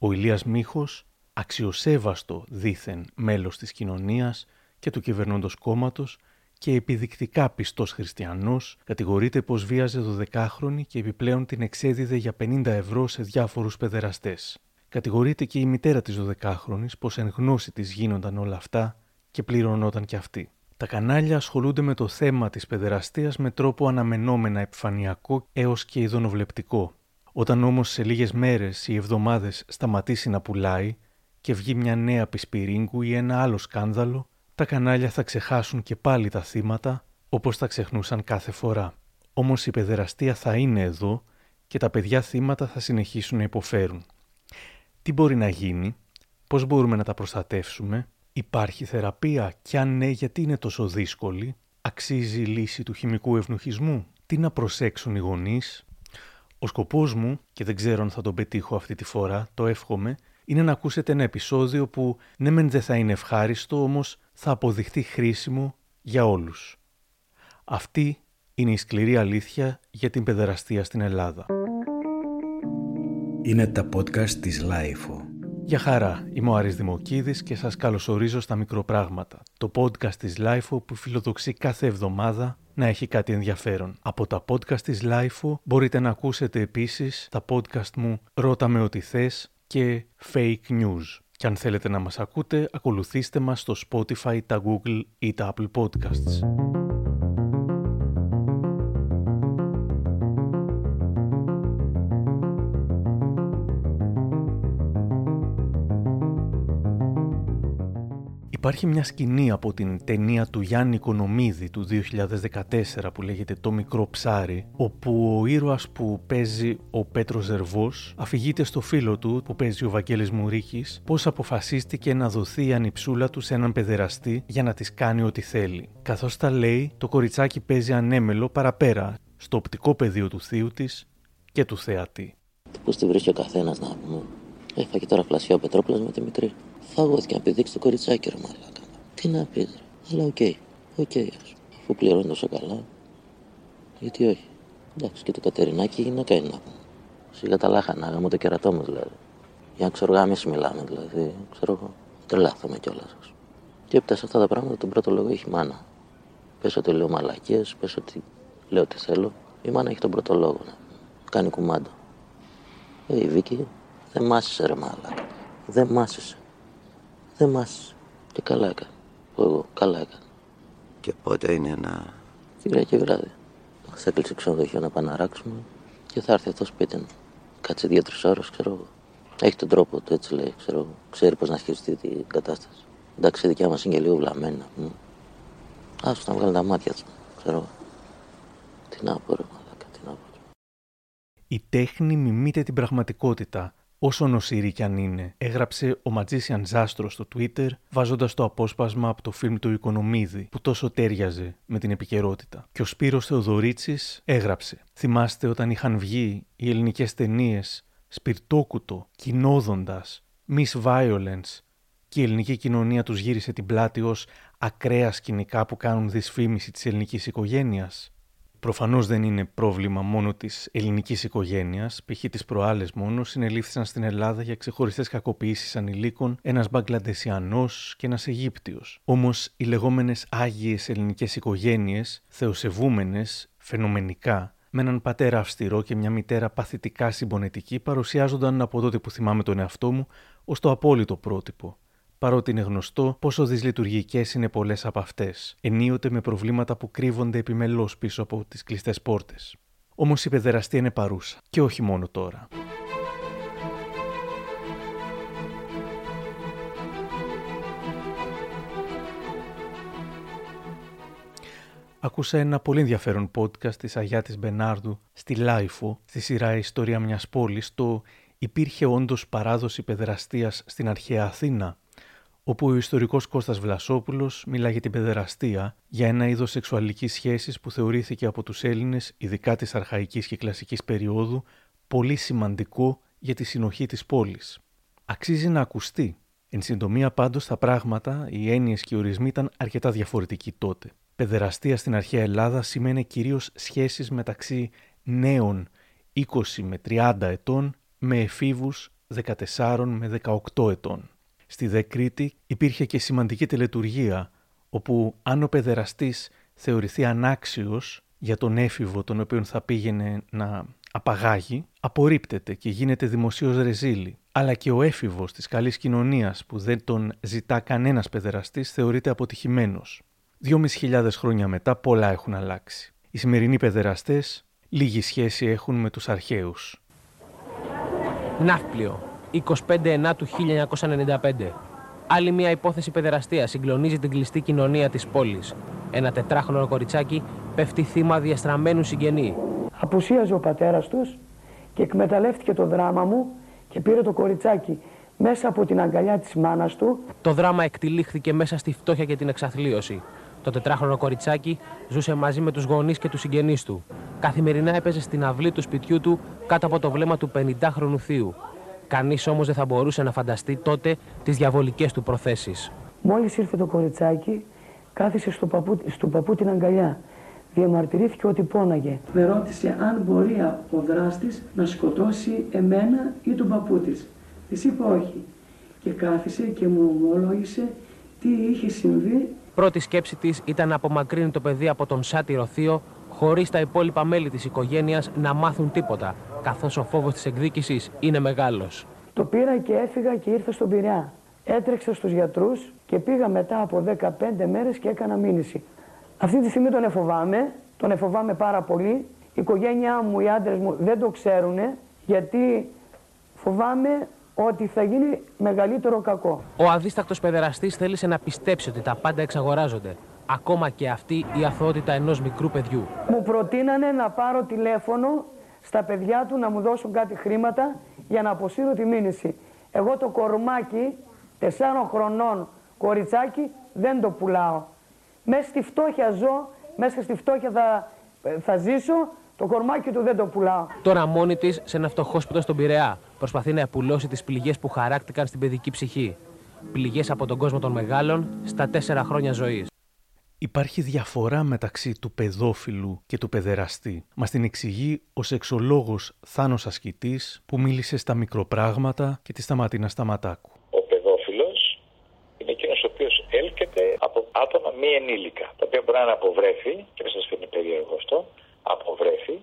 Ο Ηλίας Μίχος, αξιοσέβαστο δήθεν μέλος της κοινωνίας και του κυβερνώντος κόμματος και επιδεικτικά πιστός χριστιανός, κατηγορείται πως βίαζε 12χρονη και επιπλέον την εξέδιδε για 50 ευρώ σε διάφορους παιδεραστές. Κατηγορείται και η μητέρα της 12χρονης πως εν γνώση της γίνονταν όλα αυτά και πληρωνόταν κι αυτή. Τα κανάλια ασχολούνται με το θέμα της παιδεραστίας με τρόπο αναμενόμενα επιφανειακό έως και ειδονοβλεπτικό. Όταν όμως σε λίγες μέρες ή εβδομάδες σταματήσει να πουλάει και βγει μια νέα πισπυρίγκου ή ένα άλλο σκάνδαλο, τα κανάλια θα ξεχάσουν και πάλι τα θύματα όπως τα ξεχνούσαν κάθε φορά. Όμως η παιδεραστία θα είναι εδώ και τα παιδιά θύματα θα συνεχίσουν να υποφέρουν. Τι μπορεί να γίνει, πώς μπορούμε να τα προστατεύσουμε, υπάρχει θεραπεία και αν ναι γιατί είναι τόσο δύσκολη, αξίζει η λύση του χημικού ευνοχισμού, τι να προσέξουν οι γονείς; Ο σκοπός μου, και δεν ξέρω αν θα τον πετύχω αυτή τη φορά, το εύχομαι, είναι να ακούσετε ένα επεισόδιο που ναι μεν δεν θα είναι ευχάριστο, όμως θα αποδειχτεί χρήσιμο για όλους. Αυτή είναι η σκληρή αλήθεια για την παιδεραστία στην Ελλάδα. Είναι τα podcast της LiFO. Γεια χαρά, είμαι ο Άρης Δημοκίδης και σας καλωσορίζω στα Μικροπράγματα, το podcast της LiFO που φιλοδοξεί κάθε εβδομάδα να έχει κάτι ενδιαφέρον. Από τα podcast της LiFO μπορείτε να ακούσετε επίσης τα podcast μου «Ρώτα με ό,τι θες» και «Fake News». Και αν θέλετε να μας ακούτε, ακολουθήστε μας στο Spotify, τα Google ή τα Apple Podcasts. Υπάρχει μια σκηνή από την ταινία του Γιάννη Οικονομίδη του 2014 που λέγεται «Το μικρό ψάρι» όπου ο ήρωας που παίζει ο Πέτρος Ζερβός αφηγείται στο φίλο του που παίζει ο Βαγγέλης Μουρίκης πώς αποφασίστηκε να δοθεί η ανιψούλα του σε έναν παιδεραστή για να της κάνει ό,τι θέλει. Καθώς τα λέει, το κοριτσάκι παίζει ανέμελο παραπέρα στο οπτικό πεδίο του θείου της και του θεατή. Πώς τη βρίσκει ο καθένας να πούμε. Έφαγε τώρα φλασιά ο Πετρόπουλος με τη μικρή. Φαγώθηκε να πηδήξει το κοριτσάκι, ρε μαλάκα. Τι να πεις, ρε. Αλλά OK. OK, ας. Αφού πληρώνει τόσο καλά. Γιατί όχι. Εντάξει, και το Κατερινάκι γυναίκα είναι να πούμε. Σιγά τα λάχανα, γάμο το κερατό μου δηλαδή. Για ένα ξερογαμήσι μιλάμε δηλαδή. Ξέρω εγώ. Τρελαθήκαμε κιόλας. Και έπειτα σε αυτά τα πράγματα τον πρώτο λόγο έχει η μάνα. Πες ότι λέω μαλακίες, πες ότι λέω τι θέλω. Η μάνα έχει τον πρώτο λόγο. Να κάνει κουμάντο. Ε, η Βίκη δεν μάσησε ρε μάλακα. Δεν μάσησε. Δεν μάσησε. Και καλά έκανε. Που εγώ καλά έκανε. Και πότε είναι να... Κυριακή βράδυ. Θα έκλεισε ξενοδοχείο να πάμε να ράξουμε και θα έρθει αυτό σπίτι μου. Κάτσε δύο-τρει ώρες, ξέρω εγώ. Έχει τον τρόπο του, έτσι λέει, ξέρω εγώ. Ξέρει πώς να χειριστεί την κατάσταση. Εντάξει, η δικιά μας είναι και λίγο βλαμμένη να πούμε. Άστο να βγάλει τα μάτια του, ξέρω εγώ. Τι να πω, ρε μαλάκα, τι να πω. Η τέχνη μιμείται την πραγματικότητα, όσο νοσηρή κι αν είναι, έγραψε ο Ματζίσιαν Ζάστρο στο Twitter, βάζοντας το απόσπασμα από το φιλμ του Οικονομίδη, που τόσο τέριαζε με την επικαιρότητα. Και ο Σπύρος Θεοδωρήτσης έγραψε. Θυμάστε όταν είχαν βγει οι ελληνικές ταινίες Σπιρτόκουτο, Κοινόδοντας, Miss Violence και η ελληνική κοινωνία τους γύρισε την πλάτη ως ακραία σκηνικά που κάνουν δυσφήμιση της ελληνικής οικογένειας. Προφανώς δεν είναι πρόβλημα μόνο της ελληνικής οικογένειας, π.χ. τις προάλλες μόνος συνελήφθησαν στην Ελλάδα για ξεχωριστές κακοποιήσεις ανηλίκων ένας Μπαγκλαντεσιανός και ένας Αιγύπτιος. Όμως οι λεγόμενες άγιες ελληνικές οικογένειες, θεοσεβούμενες, φαινομενικά, με έναν πατέρα αυστηρό και μια μητέρα παθητικά συμπονετική παρουσιάζονταν από τότε που θυμάμαι τον εαυτό μου ως το απόλυτο πρότυπο παρότι είναι γνωστό πόσο δυσλειτουργικές είναι πολλές από αυτές, ενίοτε με προβλήματα που κρύβονται επιμελώς πίσω από τις κλειστές πόρτες. Όμως η παιδεραστία είναι παρούσα, και όχι μόνο τώρα. Άκουσα ένα πολύ ενδιαφέρον podcast της Αγιάτις Μπενάρδου στη LiFO, στη σειρά «Ιστορία μιας πόλης», το «Υπήρχε όντως παράδοση παιδεραστίας στην αρχαία Αθήνα» όπου ο ιστορικός Κώστας Βλασόπουλος μιλά για την παιδεραστία, για ένα είδος σεξουαλικής σχέσης που θεωρήθηκε από τους Έλληνες, ειδικά της αρχαϊκής και κλασικής περίοδου, πολύ σημαντικό για τη συνοχή της πόλης. Αξίζει να ακουστεί. Εν συντομία πάντως τα πράγματα, οι έννοιες και οι ορισμοί ήταν αρκετά διαφορετικοί τότε. Παιδεραστία στην αρχαία Ελλάδα σημαίνει κυρίως σχέσεις μεταξύ νέων 20 με 30 ετών με εφήβους 14 με 18 ετών. Στη Δε Κρήτη υπήρχε και σημαντική τελετουργία, όπου αν ο παιδεραστής θεωρηθεί ανάξιος για τον έφηβο τον οποίο θα πήγαινε να απαγάγει, απορρίπτεται και γίνεται δημοσίως ρεζίλη. Αλλά και ο έφηβος της καλής κοινωνίας που δεν τον ζητά κανένας παιδεραστής θεωρείται αποτυχημένος. χιλιάδες χρόνια μετά πολλά έχουν αλλάξει. Οι σημερινοί παιδεραστές λίγη σχέση έχουν με τους αρχαίους. Ναύπλιο, 25 Ενά του 1995. Άλλη μια υπόθεση παιδεραστία συγκλονίζει την κλειστή κοινωνία της πόλης. Ένα τετράχρονο κοριτσάκι πέφτει θύμα διαστραμμένου συγγενή. Απουσίαζε ο πατέρας τους και εκμεταλλεύτηκε το δράμα μου και πήρε το κοριτσάκι μέσα από την αγκαλιά της μάνας του. Το δράμα εκτυλίχθηκε μέσα στη φτώχεια και την εξαθλίωση. Το τετράχρονο κοριτσάκι ζούσε μαζί με τους γονείς και τους συγγενείς του. Καθημερινά έπαιζε στην αυλή του σπιτιού του κάτω από το βλέμμα του 50χρονου θείου. Κανείς όμως δεν θα μπορούσε να φανταστεί τότε τις διαβολικές του προθέσεις. Μόλις ήρθε το κοριτσάκι, κάθισε στο παππού, στο παππού την αγκαλιά. Διαμαρτυρήθηκε ότι πόναγε. Με ρώτησε αν μπορεί ο δράστης να σκοτώσει εμένα ή τον παππού της. Της είπα όχι. Και κάθισε και μου ομολόγησε τι είχε συμβεί. Πρώτη σκέψη της ήταν να απομακρύνει το παιδί από τον σάτυρο θείο χωρίς τα υπόλοιπα μέλη της οικογένειας να μάθουν τίποτα, καθώς ο φόβος της εκδίκησης είναι μεγάλος. Το πήρα και έφυγα και ήρθα στον Πειραιά. Έτρεξα στους γιατρούς και πήγα μετά από 15 μέρες και έκανα μήνυση. Αυτή τη στιγμή τον εφοβάμαι, τον εφοβάμαι πάρα πολύ. Η οικογένειά μου, οι άντρες μου δεν το ξέρουν γιατί φοβάμαι ότι θα γίνει μεγαλύτερο κακό. Ο αδίστακτος παιδεραστής θέλησε να πιστέψει ότι τα πάντα εξαγοράζονται. Ακόμα και αυτή η αθωότητα ενός μικρού παιδιού. Μου προτείνανε να πάρω τηλέφωνο στα παιδιά του να μου δώσουν κάτι χρήματα για να αποσύρω τη μήνυση. Εγώ το κορμάκι, τεσσάρων χρονών κοριτσάκι, δεν το πουλάω. Μέσα στη φτώχεια ζω, μέσα στη φτώχεια θα, θα ζήσω, το κορμάκι του δεν το πουλάω. Τώρα μόνη της σε ένα φτωχό σπίτι στον Πειραιά προσπαθεί να επουλώσει τις πληγές που χαράκτηκαν στην παιδική ψυχή. Πληγές από τον κόσμο των μεγάλων στα τέσσερα χρόνια ζωής. Υπάρχει διαφορά μεταξύ του παιδόφιλου και του παιδεραστή. Μας την εξηγεί ο σεξολόγος Θάνος Ασκητής που μίλησε στα μικροπράγματα και τη Σταματίνα Σταματάκου. Ο παιδόφιλος είναι εκείνος ο οποίος έλκεται από άτομα μη ενήλικα, τα οποία μπορεί να αποβρέφει, και δεν σας φαίνεται περίεργο αυτό, αποβρέφει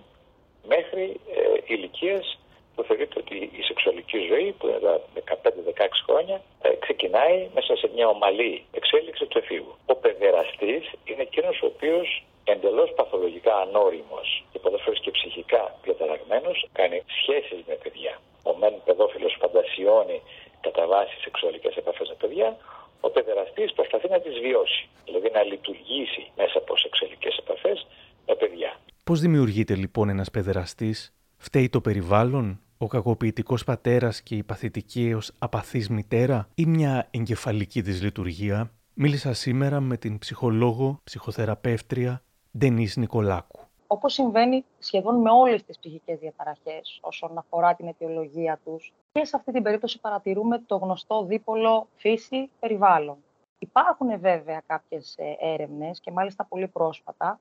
μέχρι ε, ηλικίες που θεωρείται ότι η σεξουαλική ζωή, που είναι τα 15-16 χρόνια, ε, ξεκινάει μέσα σε μια ομαλή εξέλιξη του εφήβου. Ο παιδεραστής είναι εκείνος ο οποίος εντελώς παθολογικά ανώριμος και πολλές φορές και ψυχικά διαταραγμένος κάνει σχέσεις με παιδιά. Ο μεν παιδόφιλος φαντασιώνει κατά βάση σεξουαλικές επαφές με παιδιά, ο παιδεραστής προσπαθεί να τις βιώσει. Δηλαδή να λειτουργήσει μέσα από σεξουαλικές επαφές με παιδιά. Πώς δημιουργείται λοιπόν ένας παιδεραστής, φταίει το περιβάλλον, ο κακοποιητικός πατέρας και η παθητική έως απαθής μητέρα ή μια εγκεφαλική δυσλειτουργία, μίλησα σήμερα με την ψυχολόγο, ψυχοθεραπεύτρια Ντενίς Νικολάκου. Όπως συμβαίνει σχεδόν με όλες τις ψυχικές διαταραχές όσον αφορά την αιτιολογία τους, και σε αυτή την περίπτωση παρατηρούμε το γνωστό δίπολο φύση-περιβάλλον. Υπάρχουν βέβαια κάποιες ε, έρευνες και μάλιστα πολύ πρόσφατα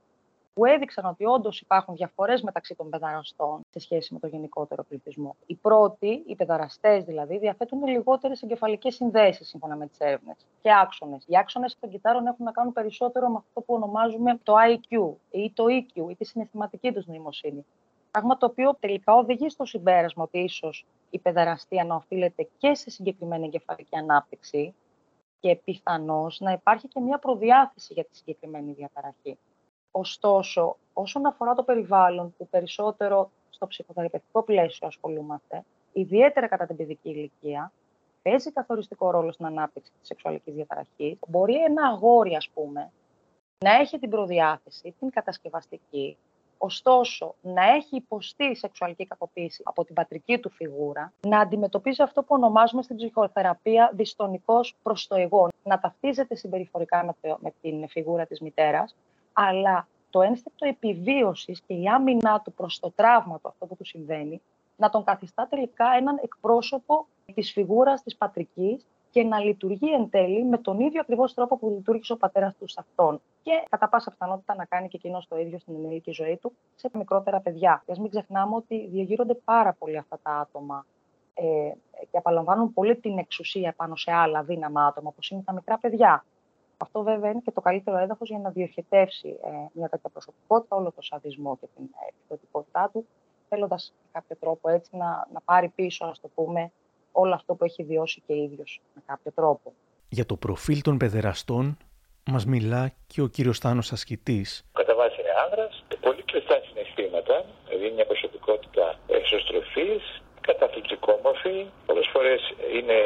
που έδειξαν ότι όντως υπάρχουν διαφορές μεταξύ των παιδαραστών σε σχέση με το γενικότερο πληθυσμό. Οι πρώτοι, οι παιδαραστέ δηλαδή, διαθέτουν λιγότερες εγκεφαλικές συνδέσεις σύμφωνα με τις έρευνες και άξονες. Οι άξονες των κυτάρων έχουν να κάνουν περισσότερο με αυτό που ονομάζουμε το IQ ή το EQ ή τη συναισθηματική τους νοημοσύνη. Πράγμα το οποίο τελικά οδηγεί στο συμπέρασμα ότι ίσως η παιδαραστία να οφείλεται και σε συγκεκριμένη εγκεφαλική ανάπτυξη και πιθανώς να υπάρχει και μια προδιάθεση για τη συγκεκριμένη διαταραχή. Ωστόσο, όσον αφορά το περιβάλλον, που περισσότερο στο ψυχοθεραπευτικό πλαίσιο ασχολούμαστε, ιδιαίτερα κατά την παιδική ηλικία, παίζει καθοριστικό ρόλο στην ανάπτυξη της σεξουαλικής διαταραχής. Μπορεί ένα αγόρι, ας πούμε, να έχει την προδιάθεση, την κατασκευαστική, ωστόσο να έχει υποστεί σεξουαλική κακοποίηση από την πατρική του φιγούρα, να αντιμετωπίζει αυτό που ονομάζουμε στην ψυχοθεραπεία δυστονικό προς το εγώ, να ταυτίζεται συμπεριφορικά με την φιγούρα της μητέρας, αλλά το ένστικτο επιβίωσης και η άμυνά του προς το τραύμα του, αυτό που του συμβαίνει, να τον καθιστά τελικά έναν εκπρόσωπο της φιγούρας της πατρικής και να λειτουργεί εν τέλει με τον ίδιο ακριβώς τρόπο που λειτουργήσε ο πατέρας του σε αυτόν. Και κατά πάσα πιθανότητα να κάνει και εκείνος το ίδιο στην ενήλικη ζωή του σε μικρότερα παιδιά. Και ας μην ξεχνάμε ότι διαγείρονται πάρα πολύ αυτά τα άτομα ε, και απαλαμβάνουν πολύ την εξουσία πάνω σε άλλα δύναμα άτομα, όπως είναι τα μικρά παιδιά. Αυτό βέβαια είναι και το καλύτερο έδαφος για να διοχετεύσει ε, μια τέτοια προσωπικότητα, όλο το σαδισμό και την εκδοτικότητά του, θέλοντας με κάποιο τρόπο έτσι να, να πάρει πίσω, ας το πούμε, όλο αυτό που έχει βιώσει και ίδιος με κάποιο τρόπο. Για το προφίλ των παιδεραστών μας μιλά και ο κύριος Θάνος Ασκητής. Κατά βάση είναι άνδρας, πολύ κλειστά συναισθήματα, δηλαδή μια προσωπικότητα εξωστροφής, καταθλιπτικόμορφη, πολλές φορές είναι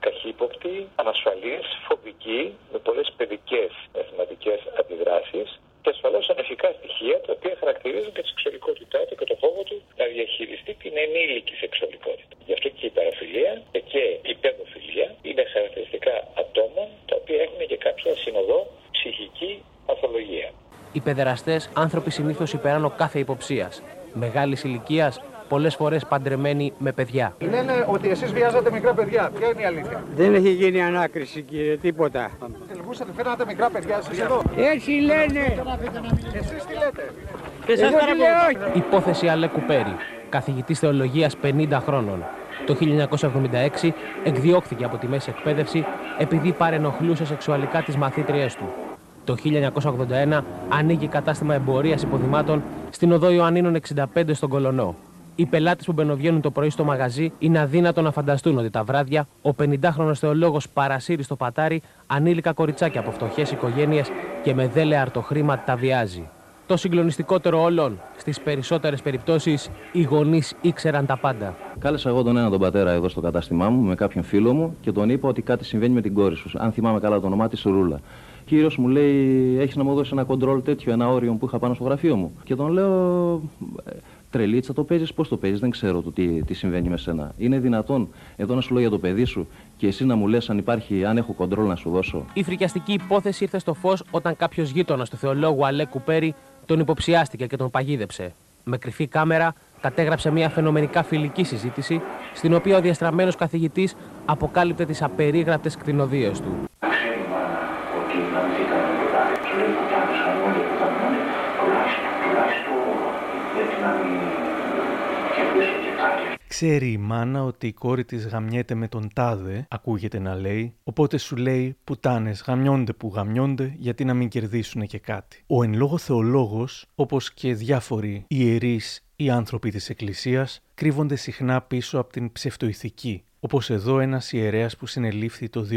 καχύποπτη, ανασφαλής, φοβική, με πολλές παιδικές μαθηματικές αντιδράσεις και ασφαλώς ανεφικά στοιχεία τα οποία χαρακτηρίζουν και της σεξουαλικότητάς του και το φόβο του να διαχειριστεί την ενήλικη σεξουαλικότητα. Γι' αυτό και η παραφιλία και η παιδοφιλία είναι χαρακτηριστικά ατόμων τα οποία έχουν και κάποια συνοδό ψυχική παθολογία. Οι παιδεραστές άνθρωποι συνήθως υπεράνω κάθε υποψίας. Μεγάλης ηλικίας, πολλές φορές παντρεμένοι με παιδιά. Λένε ότι εσείς βιάζατε μικρά παιδιά. Ποια είναι η αλήθεια; Δεν έχει γίνει ανάκριση, κύριε, τίποτα. Τελικούσατε, φέρατε μικρά παιδιά εσείς εδώ; Έτσι λένε. Εσείς τι λέτε; Και σας λέω; Όχι. Υπόθεση Αλέκου Πέρι, καθηγητής θεολογίας 50 χρόνων. Το 1976 εκδιώχθηκε από τη μέση εκπαίδευση επειδή παρενοχλούσε σεξουαλικά τις μαθήτριές του. Το 1981 ανοίγει κατάστημα εμπορίας υποδημάτων στην οδό Ιωαννίνων 65 στον Κολονό. Οι πελάτες που μπαινοβγαίνουν το πρωί στο μαγαζί είναι αδύνατο να φανταστούν ότι τα βράδια ο 50χρονο θεολόγος παρασύρει στο πατάρι ανήλικα κοριτσάκια από φτωχές οικογένειες και με δέλεαρτο χρήμα τα βιάζει. Το συγκλονιστικότερο όλων, στις περισσότερες περιπτώσεις, οι γονείς ήξεραν τα πάντα. Κάλεσα εγώ τον ένα τον πατέρα εδώ στο κατάστημά μου με κάποιον φίλο μου και τον είπα ότι κάτι συμβαίνει με την κόρη σου. Αν θυμάμαι καλά το όνομά της, Ρούλα. Κύριος μου λέει: Έχεις να μου δώσεις ένα κοντρόλ τέτοιο, ένα όριο που είχα πάνω στο γραφείο μου. Και τον λέω: Τρελίτσα το παίζεις, πώς το παίζεις, δεν ξέρω το τι, τι συμβαίνει με σένα. Είναι δυνατόν εδώ να σου λέω για το παιδί σου και εσύ να μου λες αν υπάρχει, αν έχω κοντρόλ να σου δώσω. Η φρικιαστική υπόθεση ήρθε στο φως όταν κάποιος γείτονας του θεολόγου Αλέκου Πέρι τον υποψιάστηκε και τον παγίδεψε. Με κρυφή κάμερα κατέγραψε μια φαινομενικά φιλική συζήτηση, στην οποία ο διαστραμμένος καθηγητής αποκάλυπτε τις απερίγραπτες κτηνοδίες του. Ξέρει η μάνα ότι η κόρη της γαμιέται με τον τάδε, ακούγεται να λέει, οπότε σου λέει πουτάνες γαμιώνται που γαμιώνται γιατί να μην κερδίσουν και κάτι. Ο εν λόγω θεολόγος, όπως και διάφοροι ιερείς ή άνθρωποι της Εκκλησίας, κρύβονται συχνά πίσω από την ψευτοηθική, όπως εδώ ένας ιερέας που συνελήφθη το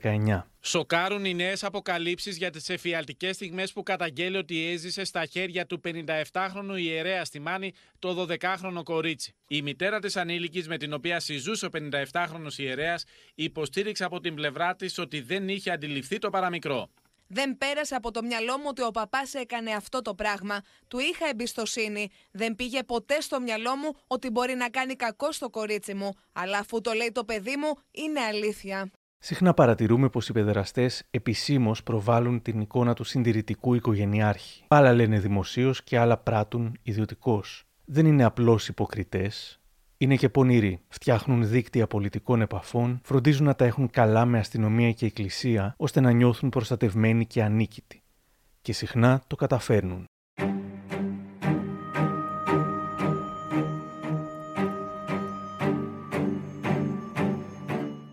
2019. Σοκάρουν οι νέες αποκαλύψεις για τις εφιαλτικές στιγμές που καταγγέλει ότι έζησε στα χέρια του 57χρονου ιερέα στη Μάνη το 12χρονο κορίτσι. Η μητέρα της ανήλικης με την οποία συζούσε ο 57χρονο ιερέας υποστήριξε από την πλευρά της ότι δεν είχε αντιληφθεί το παραμικρό. Δεν πέρασε από το μυαλό μου ότι ο παπάς έκανε αυτό το πράγμα. Του είχα εμπιστοσύνη. Δεν πήγε ποτέ στο μυαλό μου ότι μπορεί να κάνει κακό στο κορίτσι μου. Αλλά αφού το λέει το παιδί μου, είναι αλήθεια. Συχνά παρατηρούμε πως οι παιδεραστές επισήμως προβάλλουν την εικόνα του συντηρητικού οικογενειάρχη. Άλλα λένε δημοσίως και άλλα πράττουν ιδιωτικώς. Δεν είναι απλώς υποκριτές, είναι και πονηροί. Φτιάχνουν δίκτυα πολιτικών επαφών, φροντίζουν να τα έχουν καλά με αστυνομία και εκκλησία, ώστε να νιώθουν προστατευμένοι και ανίκητοι. Και συχνά το καταφέρνουν.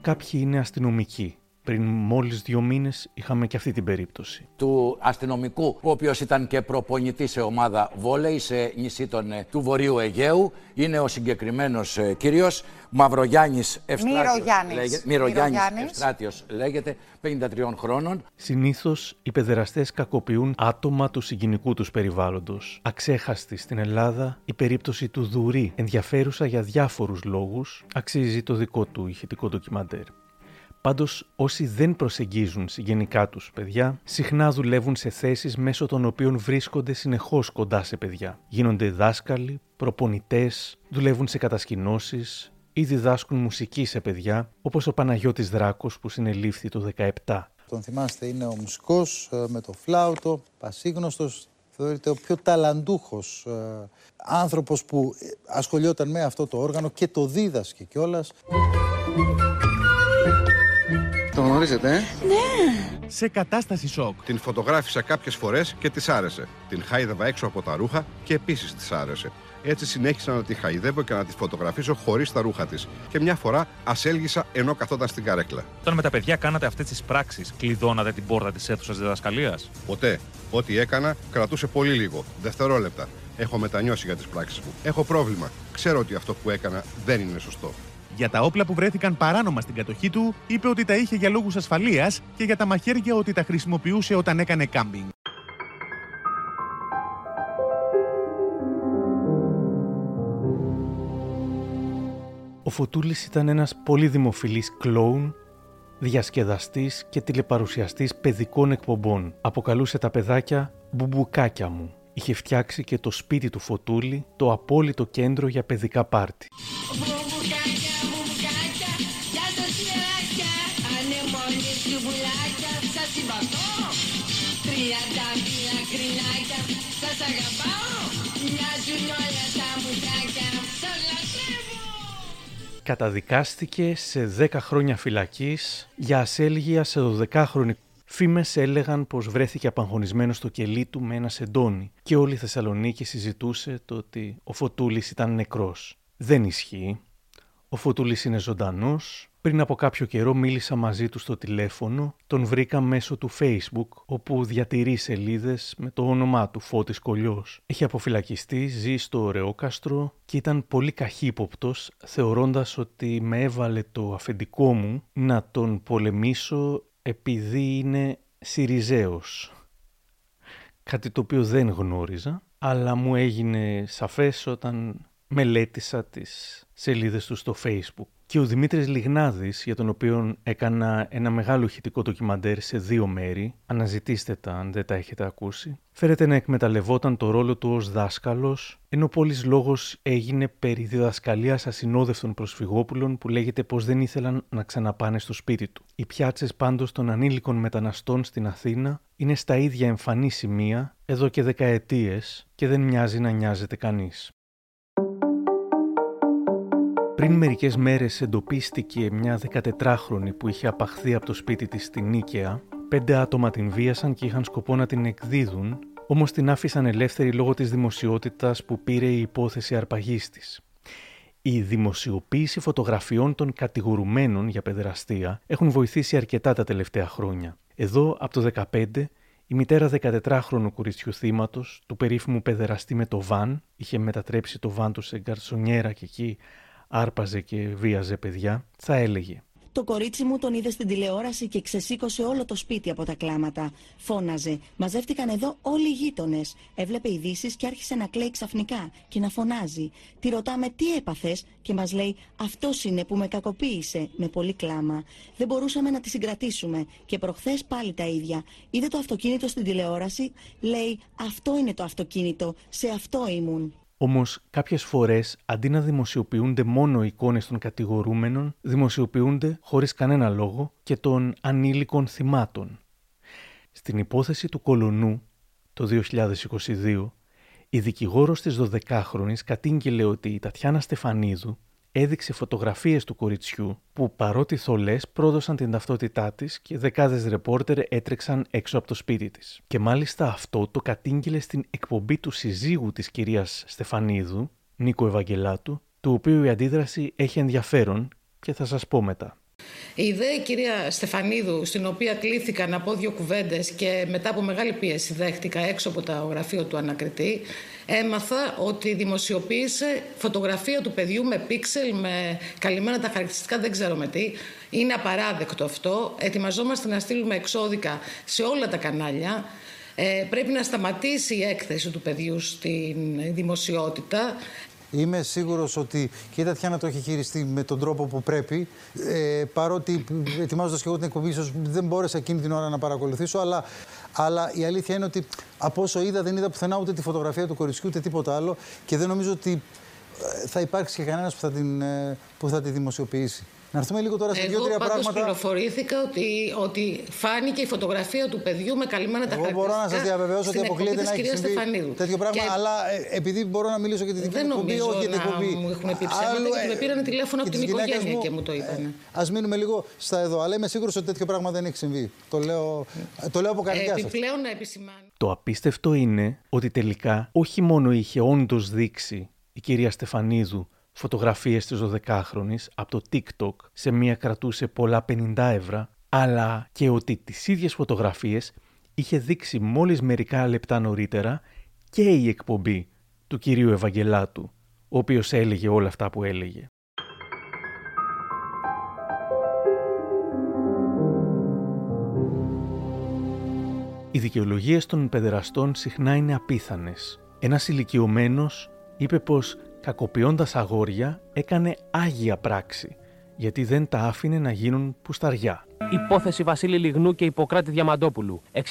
Κάποιοι είναι αστυνομικοί, πριν μόλις δύο μήνες είχαμε και αυτή την περίπτωση. Του αστυνομικού, ο οποίος ήταν και προπονητής σε ομάδα βόλεϊ σε νησί των, ε, του Βορείου Αιγαίου. Είναι ο συγκεκριμένος ε, κύριος Μαυρογιάννης Ευστράτιος. Μυρογιάννης Ευστράτιος λέγεται, 53 χρόνων. Συνήθως οι παιδεραστές κακοποιούν άτομα του συγκινικού τους περιβάλλοντος. Αξέχαστη στην Ελλάδα η περίπτωση του Δουρή, ενδιαφέρουσα για διάφορους λόγους, αξίζει το δικό του ηχητικό ντοκιμαντέρ. Πάντως, όσοι δεν προσεγγίζουν συγγενικά τους παιδιά, συχνά δουλεύουν σε θέσεις μέσω των οποίων βρίσκονται συνεχώς κοντά σε παιδιά. Γίνονται δάσκαλοι, προπονητές, δουλεύουν σε κατασκηνώσεις ή διδάσκουν μουσική σε παιδιά, όπως ο Παναγιώτης Δράκος που συνελήφθη το 17. Τον θυμάστε, είναι ο μουσικός ε, με το φλάουτο, πασίγνωστος, θεωρείται ο πιο ταλαντούχος ε, άνθρωπος που ε, ασχολιόταν με αυτό το όργανο και το δίδασκε κιόλας. Το γνωρίζετε, ε; Ναι. Σε κατάσταση σοκ. Την φωτογράφησα κάποιες φορές και της άρεσε. Την χάιδευα έξω από τα ρούχα και επίσης της άρεσε. Έτσι συνέχισα να τη χαϊδεύω και να τη φωτογραφίσω χωρίς τα ρούχα της. Και μια φορά ασέλγησα ενώ καθόταν στην καρέκλα. Όταν με τα παιδιά κάνατε αυτές τις πράξεις, κλειδώνατε την πόρτα της αίθουσας διδασκαλίας; Ποτέ. Ό,τι έκανα κρατούσε πολύ λίγο. Δευτερόλεπτα. Έχω μετανιώσει για τις πράξεις μου. Έχω πρόβλημα. Ξέρω ότι αυτό που έκανα δεν είναι σωστό. Για τα όπλα που βρέθηκαν παράνομα στην κατοχή του, είπε ότι τα είχε για λόγους ασφαλείας και για τα μαχαίρια ότι τα χρησιμοποιούσε όταν έκανε κάμπινγκ. Ο Φωτούλης ήταν ένας πολύ δημοφιλής κλόουν, διασκεδαστής και τηλεπαρουσιαστής παιδικών εκπομπών. Αποκαλούσε τα παιδάκια «μπουμπουκάκια μου». Είχε φτιάξει και το σπίτι του Φωτούλη, το απόλυτο κέντρο για παιδικά πάρτι. Καταδικάστηκε σε 10 χρόνια φυλακής για ασέλγεια σε 12χρονη. Φήμες έλεγαν πως βρέθηκε απαγχωνισμένος στο κελί του με ένα σεντόνι και όλη η Θεσσαλονίκη συζητούσε το ότι ο Φωτούλης ήταν νεκρός. Δεν ισχύει. Ο Φωτούλης είναι ζωντανός. Πριν από κάποιο καιρό μίλησα μαζί του στο τηλέφωνο, τον βρήκα μέσω του Facebook, όπου διατηρεί σελίδες με το όνομά του Φώτης Κολιός. Έχει αποφυλακιστεί, ζει στο Ωραιόκαστρο και ήταν πολύ καχύποπτος, θεωρώντας ότι με έβαλε το αφεντικό μου να τον πολεμήσω επειδή είναι Σιριζέος. Κάτι το οποίο δεν γνώριζα, αλλά μου έγινε σαφές όταν μελέτησα τις σελίδες του στο facebook. Και ο Δημήτρης Λιγνάδης, για τον οποίο έκανα ένα μεγάλο ηχητικό ντοκιμαντέρ σε δύο μέρη, αναζητήστε τα αν δεν τα έχετε ακούσει, φέρεται να εκμεταλλευόταν το ρόλο του ως δάσκαλος, ενώ πολλής λόγος έγινε περί διδασκαλίας ασυνόδευτων προσφυγόπουλων που λέγεται πως δεν ήθελαν να ξαναπάνε στο σπίτι του. Οι πιάτσες πάντως των ανήλικων μεταναστών στην Αθήνα είναι στα ίδια εμφανή σημεία εδώ και δεκαετίες και δεν μοιάζει να νοιάζεται κανείς. Πριν μερικές μέρες εντοπίστηκε μια 14χρονη που είχε απαχθεί από το σπίτι της στην Νίκαια. Πέντε άτομα την βίασαν και είχαν σκοπό να την εκδίδουν, όμως την άφησαν ελεύθερη λόγω της δημοσιότητας που πήρε η υπόθεση αρπαγής της. Η δημοσιοποίηση φωτογραφιών των κατηγορουμένων για παιδεραστία έχουν βοηθήσει αρκετά τα τελευταία χρόνια. Εδώ, από το 2015, η μητέρα 14χρονου κοριτσιού θύματος, του περίφημου παιδεραστή με το βαν, είχε μετατρέψει το βαν του σε γκαρσονιέρα και εκεί άρπαζε και βίαζε παιδιά, θα έλεγε το κορίτσι μου τον είδε στην τηλεόραση και ξεσήκωσε όλο το σπίτι από τα κλάματα. Φώναζε. Μαζεύτηκαν εδώ όλοι οι γείτονες. Έβλεπε ειδήσεις και άρχισε να κλαίει ξαφνικά και να φωνάζει. Τη ρωτάμε τι έπαθες και μας λέει Αυτός είναι που με κακοποίησε με πολύ κλάμα. Δεν μπορούσαμε να τη συγκρατήσουμε. Και προχθές πάλι τα ίδια. Είδε το αυτοκίνητο στην τηλεόραση. Λέει Αυτό είναι το αυτοκίνητο. Σε αυτό ήμουν. Όμως, κάποιες φορές, αντί να δημοσιοποιούνται μόνο εικόνες των κατηγορούμενων, δημοσιοποιούνται χωρίς κανένα λόγο και των ανήλικων θυμάτων. Στην υπόθεση του Κολονού το 2022, η δικηγόρος της 12χρονης κατήγγειλε ότι η Τατιάνα Στεφανίδου έδειξε φωτογραφίες του κοριτσιού που παρότι θολές πρόδωσαν την ταυτότητά της και δεκάδες ρεπόρτερ έτρεξαν έξω από το σπίτι της. Και μάλιστα αυτό το κατήγγειλε στην εκπομπή του συζύγου της κυρίας Στεφανίδου, Νίκο Ευαγγελάτου, του οποίου η αντίδραση έχει ενδιαφέρον και θα σας πω μετά. Η ιδέα η κυρία Στεφανίδου, στην οποία κλήθηκα να πω δύο κουβέντες και μετά από μεγάλη πίεση δέχτηκα έξω από το γραφείο του ανακριτή, έμαθα ότι δημοσιοποίησε φωτογραφία του παιδιού με πίξελ, με καλυμμένα τα χαρακτηριστικά, δεν ξέρω με τι. Είναι απαράδεκτο αυτό. Ετοιμαζόμαστε να στείλουμε εξώδικα σε όλα τα κανάλια. Ε, πρέπει να σταματήσει η έκθεση του παιδιού στην δημοσιότητα. Είμαι σίγουρος ότι και η Τατιάνα το έχει χειριστεί με τον τρόπο που πρέπει. Ε, παρότι ετοιμάζοντας και εγώ την εκπομπή, ίσως δεν μπόρεσα εκείνη την ώρα να παρακολουθήσω. Αλλά, αλλά η αλήθεια είναι ότι από όσο είδα, δεν είδα πουθενά ούτε τη φωτογραφία του κοριτσιού ούτε τίποτα άλλο. Και δεν νομίζω ότι ε, θα υπάρξει και κανένας που, θα την, ε, που θα τη δημοσιοποιήσει. Να έρθουμε λίγο τώρα σε δύο-τρία πράγματα. Εγώ πληροφορήθηκα ότι, ότι φάνηκε η φωτογραφία του παιδιού με καλυμμένα τα Εγώ μπορώ να σας διαβεβαιώσω ότι αποκλείεται να έχει συμβεί Στεφανίδου. τέτοιο πράγμα, και... αλλά ε, επειδή μπορώ να μιλήσω για τη δική μου εκπομπή, όχι για την εκπομπή. μου έχουν πει ψέματα και με πήραν τηλέφωνο από την οικογένεια μου, και μου το είπαν. Α μείνουμε λίγο στα εδώ, αλλά είμαι σίγουρος ότι τέτοιο πράγμα δεν έχει συμβεί. Το λέω, το λέω από καρδιά σας. Επιπλέον να επισημάνω. Το απίστευτο είναι ότι τελικά όχι μόνο είχε όντως δείξει η κυρία Στεφανίδου φωτογραφίες της 12χρονης από το TikTok, σε μία κρατούσε πολλά 50 ευρώ, αλλά και ότι τις ίδιες φωτογραφίες είχε δείξει μόλις μερικά λεπτά νωρίτερα και η εκπομπή του κυρίου Ευαγγελάτου, ο οποίος έλεγε όλα αυτά που έλεγε. Οι δικαιολογίες των παιδεραστών συχνά είναι απίθανες. Ένας ηλικιωμένος είπε πως κακοποιώντας αγόρια έκανε άγια πράξη, γιατί δεν τα άφηνε να γίνουν πουσταριά. Υπόθεση Βασίλη Λιγνού και Ιπποκράτη Διαμαντόπουλου, 69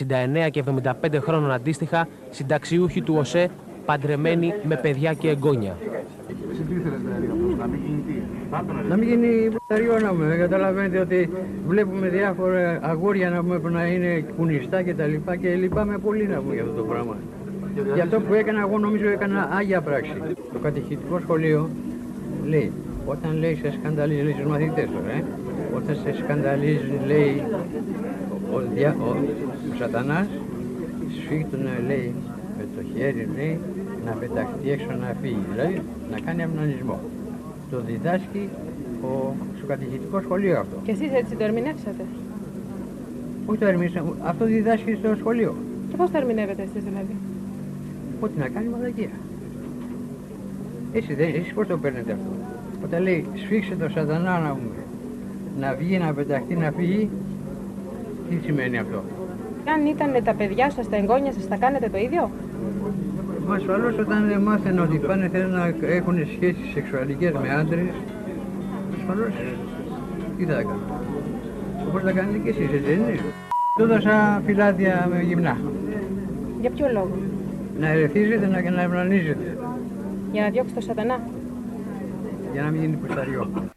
και 75 χρόνων αντίστοιχα, συνταξιούχοι του ΟΣΕ, παντρεμένοι με παιδιά και εγγόνια. να μην γίνει πουσταριό να πούμε, καταλαβαίνετε ότι βλέπουμε διάφορα αγόρια να πούμε που να είναι κουνιστά και τα λοιπά και λυπάμαι πολύ να πούμε για αυτό το πράγμα. Για αυτό που έκανα, εγώ νομίζω έκανα άγια πράξη. Το κατηχητικό σχολείο λέει, όταν λέει σε σκανδαλίζει, λέει στους μαθητές τώρα, ε, όταν σε σκανδαλίζει, λέει, ο, δια, ο, ο σατανάς, σφίχτουνε, λέει, με το χέρι, λέει, να πεταχτεί έξω να φύγει, δηλαδή να κάνει αμνονισμό. Το διδάσκει ο, στο κατηχητικό σχολείο αυτό. Και εσείς έτσι το ερμηνεύσατε; Όχι το ερμηνεύσατε, αυτό διδάσκει στο σχολείο. Και πώς το ερμηνεύετε εσείς δηλαδή; Ό,τι να κάνει μαλακία. Εσύ δεν, εσείς πώς το παίρνετε αυτό; Όταν λέει σφίξε το σατανά να, να βγει, να πεταχτεί, να φύγει, τι σημαίνει αυτό; Αν ήταν τα παιδιά σας, τα εγγόνια σας, θα κάνετε το ίδιο; Μα ασφαλώς όταν δεν μάθαινε ότι πάνε θέλουν να έχουν σχέσεις σεξουαλικές με άντρες, ασφαλώς τι θα έκανα. Όπως θα κάνετε και εσείς, έτσι δεν είναι; Του έδωσα φυλάδια με γυμνά. Για ποιο λόγο; Να ερεθίζεται να, να ευνανίζεται. Για να διώξει το σατανά. Για να μην γίνει πουσταριό.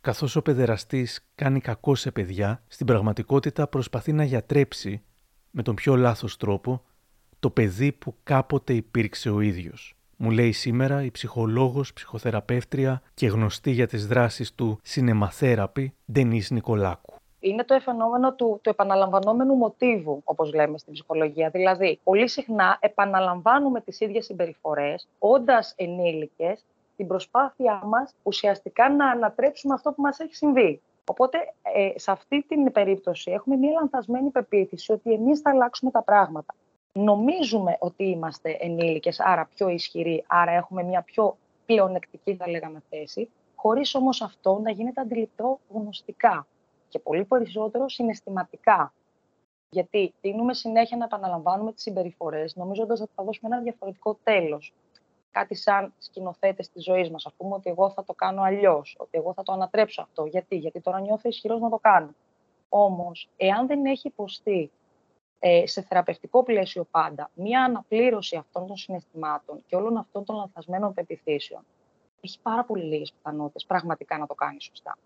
Καθώς ο παιδεραστής κάνει κακό σε παιδιά, στην πραγματικότητα προσπαθεί να γιατρέψει με τον πιο λάθος τρόπο το παιδί που κάποτε υπήρξε ο ίδιος. Μου λέει σήμερα η ψυχολόγος, ψυχοθεραπεύτρια και γνωστή για τις δράσεις του σινεμαθέραπη Ντενίς Νικολάκου είναι το φαινόμενο του, του επαναλαμβανόμενου μοτίβου, όπως λέμε στην ψυχολογία. Δηλαδή, πολύ συχνά επαναλαμβάνουμε τις ίδιες συμπεριφορές, όντας ενήλικες, την προσπάθειά μας ουσιαστικά να ανατρέψουμε αυτό που μας έχει συμβεί. Οπότε, ε, σε αυτή την περίπτωση, έχουμε μια λανθασμένη πεποίθηση ότι εμείς θα αλλάξουμε τα πράγματα. Νομίζουμε ότι είμαστε ενήλικες, άρα πιο ισχυροί, άρα έχουμε μια πιο πλεονεκτική, θα λέγαμε, θέση, χωρίς όμως αυτό να γίνεται αντιληπτό γνωστικά και πολύ περισσότερο συναισθηματικά. Γιατί τίνουμε συνέχεια να επαναλαμβάνουμε τις συμπεριφορές, νομίζοντας ότι θα δώσουμε ένα διαφορετικό τέλος. Κάτι σαν σκηνοθέτες της ζωής μας. Α πούμε ότι εγώ θα το κάνω αλλιώς, ότι εγώ θα το ανατρέψω αυτό. Γιατί, Γιατί τώρα νιώθω ισχυρός να το κάνω. Όμως, εάν δεν έχει υποστεί ε, σε θεραπευτικό πλαίσιο πάντα μία αναπλήρωση αυτών των συναισθημάτων και όλων αυτών των λανθασμένων πεπιθήσεων, έχει πάρα πολύ λίγες πιθανότητες πραγματικά να το κάνει σωστά.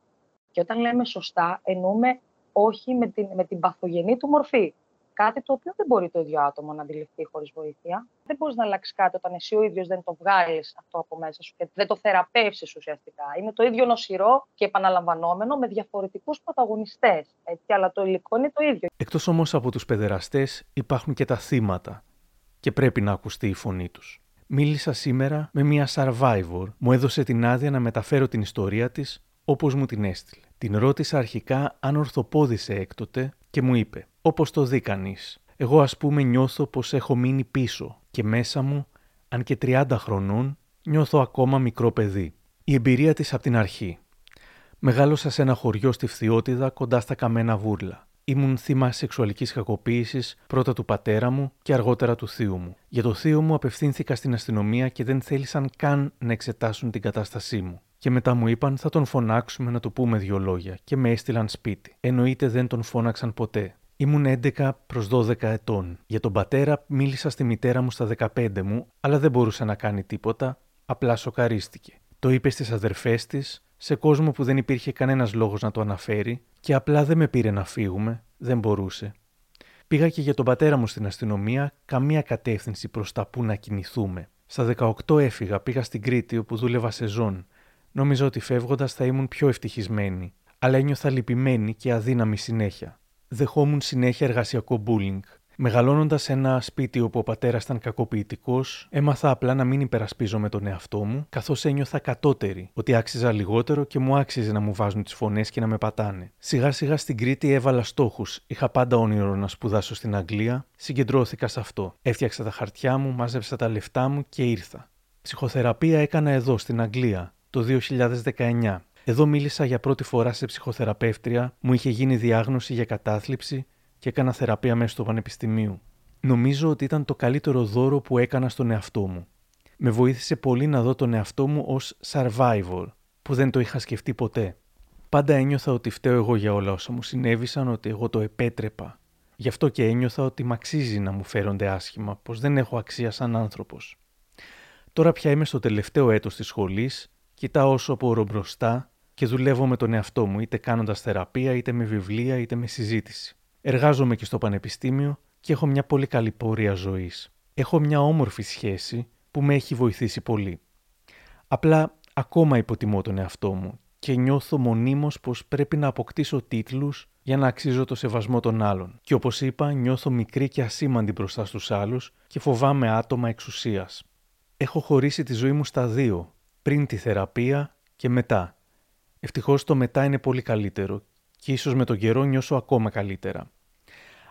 Και όταν λέμε σωστά, εννοούμε όχι με την, με την παθογενή του μορφή. Κάτι το οποίο δεν μπορεί το ίδιο άτομο να αντιληφθεί χωρίς βοήθεια. Δεν μπορείς να αλλάξεις κάτι όταν εσύ ο ίδιος δεν το βγάλεις αυτό από μέσα σου και δεν το θεραπεύσεις ουσιαστικά. Είναι το ίδιο νοσηρό και επαναλαμβανόμενο με διαφορετικούς πρωταγωνιστές. Αλλά το υλικό είναι το ίδιο. Εκτός όμως από τους παιδεραστές, υπάρχουν και τα θύματα. Και πρέπει να ακουστεί η φωνή τους. Μίλησα σήμερα με μια survivor. Μου έδωσε την άδεια να μεταφέρω την ιστορία της όπως μου την έστειλε. Την ρώτησα αρχικά αν ορθοπόδησε έκτοτε και μου είπε: Όπως το δει κανείς. Εγώ, ας πούμε, νιώθω πως έχω μείνει πίσω και μέσα μου, αν και 30 χρονών, νιώθω ακόμα μικρό παιδί. Η εμπειρία της από την αρχή. Μεγάλωσα σε ένα χωριό στη Φθιώτιδα κοντά στα καμένα βούρλα. Ήμουν θύμα σεξουαλικής κακοποίησης πρώτα του πατέρα μου και αργότερα του θείου μου. Για το θείο μου απευθύνθηκα στην αστυνομία και δεν θέλησαν καν να εξετάσουν την κατάστασή μου. Και μετά μου είπαν θα τον φωνάξουμε να του πούμε δύο λόγια και με έστειλαν σπίτι. Εννοείται δεν τον φώναξαν ποτέ. Ήμουν 11 προς 12 ετών. Για τον πατέρα μίλησα στη μητέρα μου στα 15 μου, αλλά δεν μπορούσε να κάνει τίποτα, απλά σοκαρίστηκε. Το είπε στις αδερφές της, σε κόσμο που δεν υπήρχε κανένας λόγος να το αναφέρει και απλά δεν με πήρε να φύγουμε, δεν μπορούσε. Πήγα και για τον πατέρα μου στην αστυνομία, καμία κατεύθυνση προς τα που να κινηθούμε. Στα 18 έφυγα, πήγα στην Κρήτη όπου δούλευα σεζόν. Νόμιζα ότι φεύγοντας θα ήμουν πιο ευτυχισμένη, αλλά ένιωθα λυπημένη και αδύναμη συνέχεια. Δεχόμουν συνέχεια εργασιακό bullying. Μεγαλώνοντας σε ένα σπίτι όπου ο πατέρας ήταν κακοποιητικός, έμαθα απλά να μην υπερασπίζομαι τον εαυτό μου, καθώς ένιωθα κατώτερη, ότι άξιζα λιγότερο και μου άξιζε να μου βάζουν τις φωνές και να με πατάνε. Σιγά σιγά στην Κρήτη έβαλα στόχους. Είχα πάντα όνειρο να σπουδάσω στην Αγγλία, συγκεντρώθηκα σε αυτό. Έφτιαξα τα χαρτιά μου, μάζεψα τα λεφτά μου και ήρθα. Ψυχοθεραπεία έκανα εδώ, στην Αγγλία, το 2019. Εδώ μίλησα για πρώτη φορά σε ψυχοθεραπεύτρια, μου είχε γίνει διάγνωση για κατάθλιψη και έκανα θεραπεία μέσα στο πανεπιστημίου. Νομίζω ότι ήταν το καλύτερο δώρο που έκανα στον εαυτό μου. Με βοήθησε πολύ να δω τον εαυτό μου ως survivor, που δεν το είχα σκεφτεί ποτέ. Πάντα ένιωθα ότι φταίω εγώ για όλα όσα μου συνέβησαν, ότι εγώ το επέτρεπα. Γι' αυτό και ένιωθα ότι μ' αξίζει να μου φέρονται άσχημα, πως δεν έχω αξία σαν άνθρωπος. Τώρα πια είμαι στο τελευταίο έτος της σχολής, κοιτάω όσο μπορώ μπροστά και δουλεύω με τον εαυτό μου, είτε κάνοντας θεραπεία, είτε με βιβλία, είτε με συζήτηση. Εργάζομαι και στο πανεπιστήμιο και έχω μια πολύ καλή πορεία ζωής. Έχω μια όμορφη σχέση που με έχει βοηθήσει πολύ. Απλά ακόμα υποτιμώ τον εαυτό μου και νιώθω μονίμως πως πρέπει να αποκτήσω τίτλους για να αξίζω το σεβασμό των άλλων. Και όπως είπα, νιώθω μικρή και ασήμαντη μπροστά στους άλλους και φοβάμαι άτομα εξουσίας. Έχω χωρίσει τη ζωή μου στα δύο, πριν τη θεραπεία και μετά. Ευτυχώς το μετά είναι πολύ καλύτερο και ίσως με τον καιρό νιώσω ακόμα καλύτερα.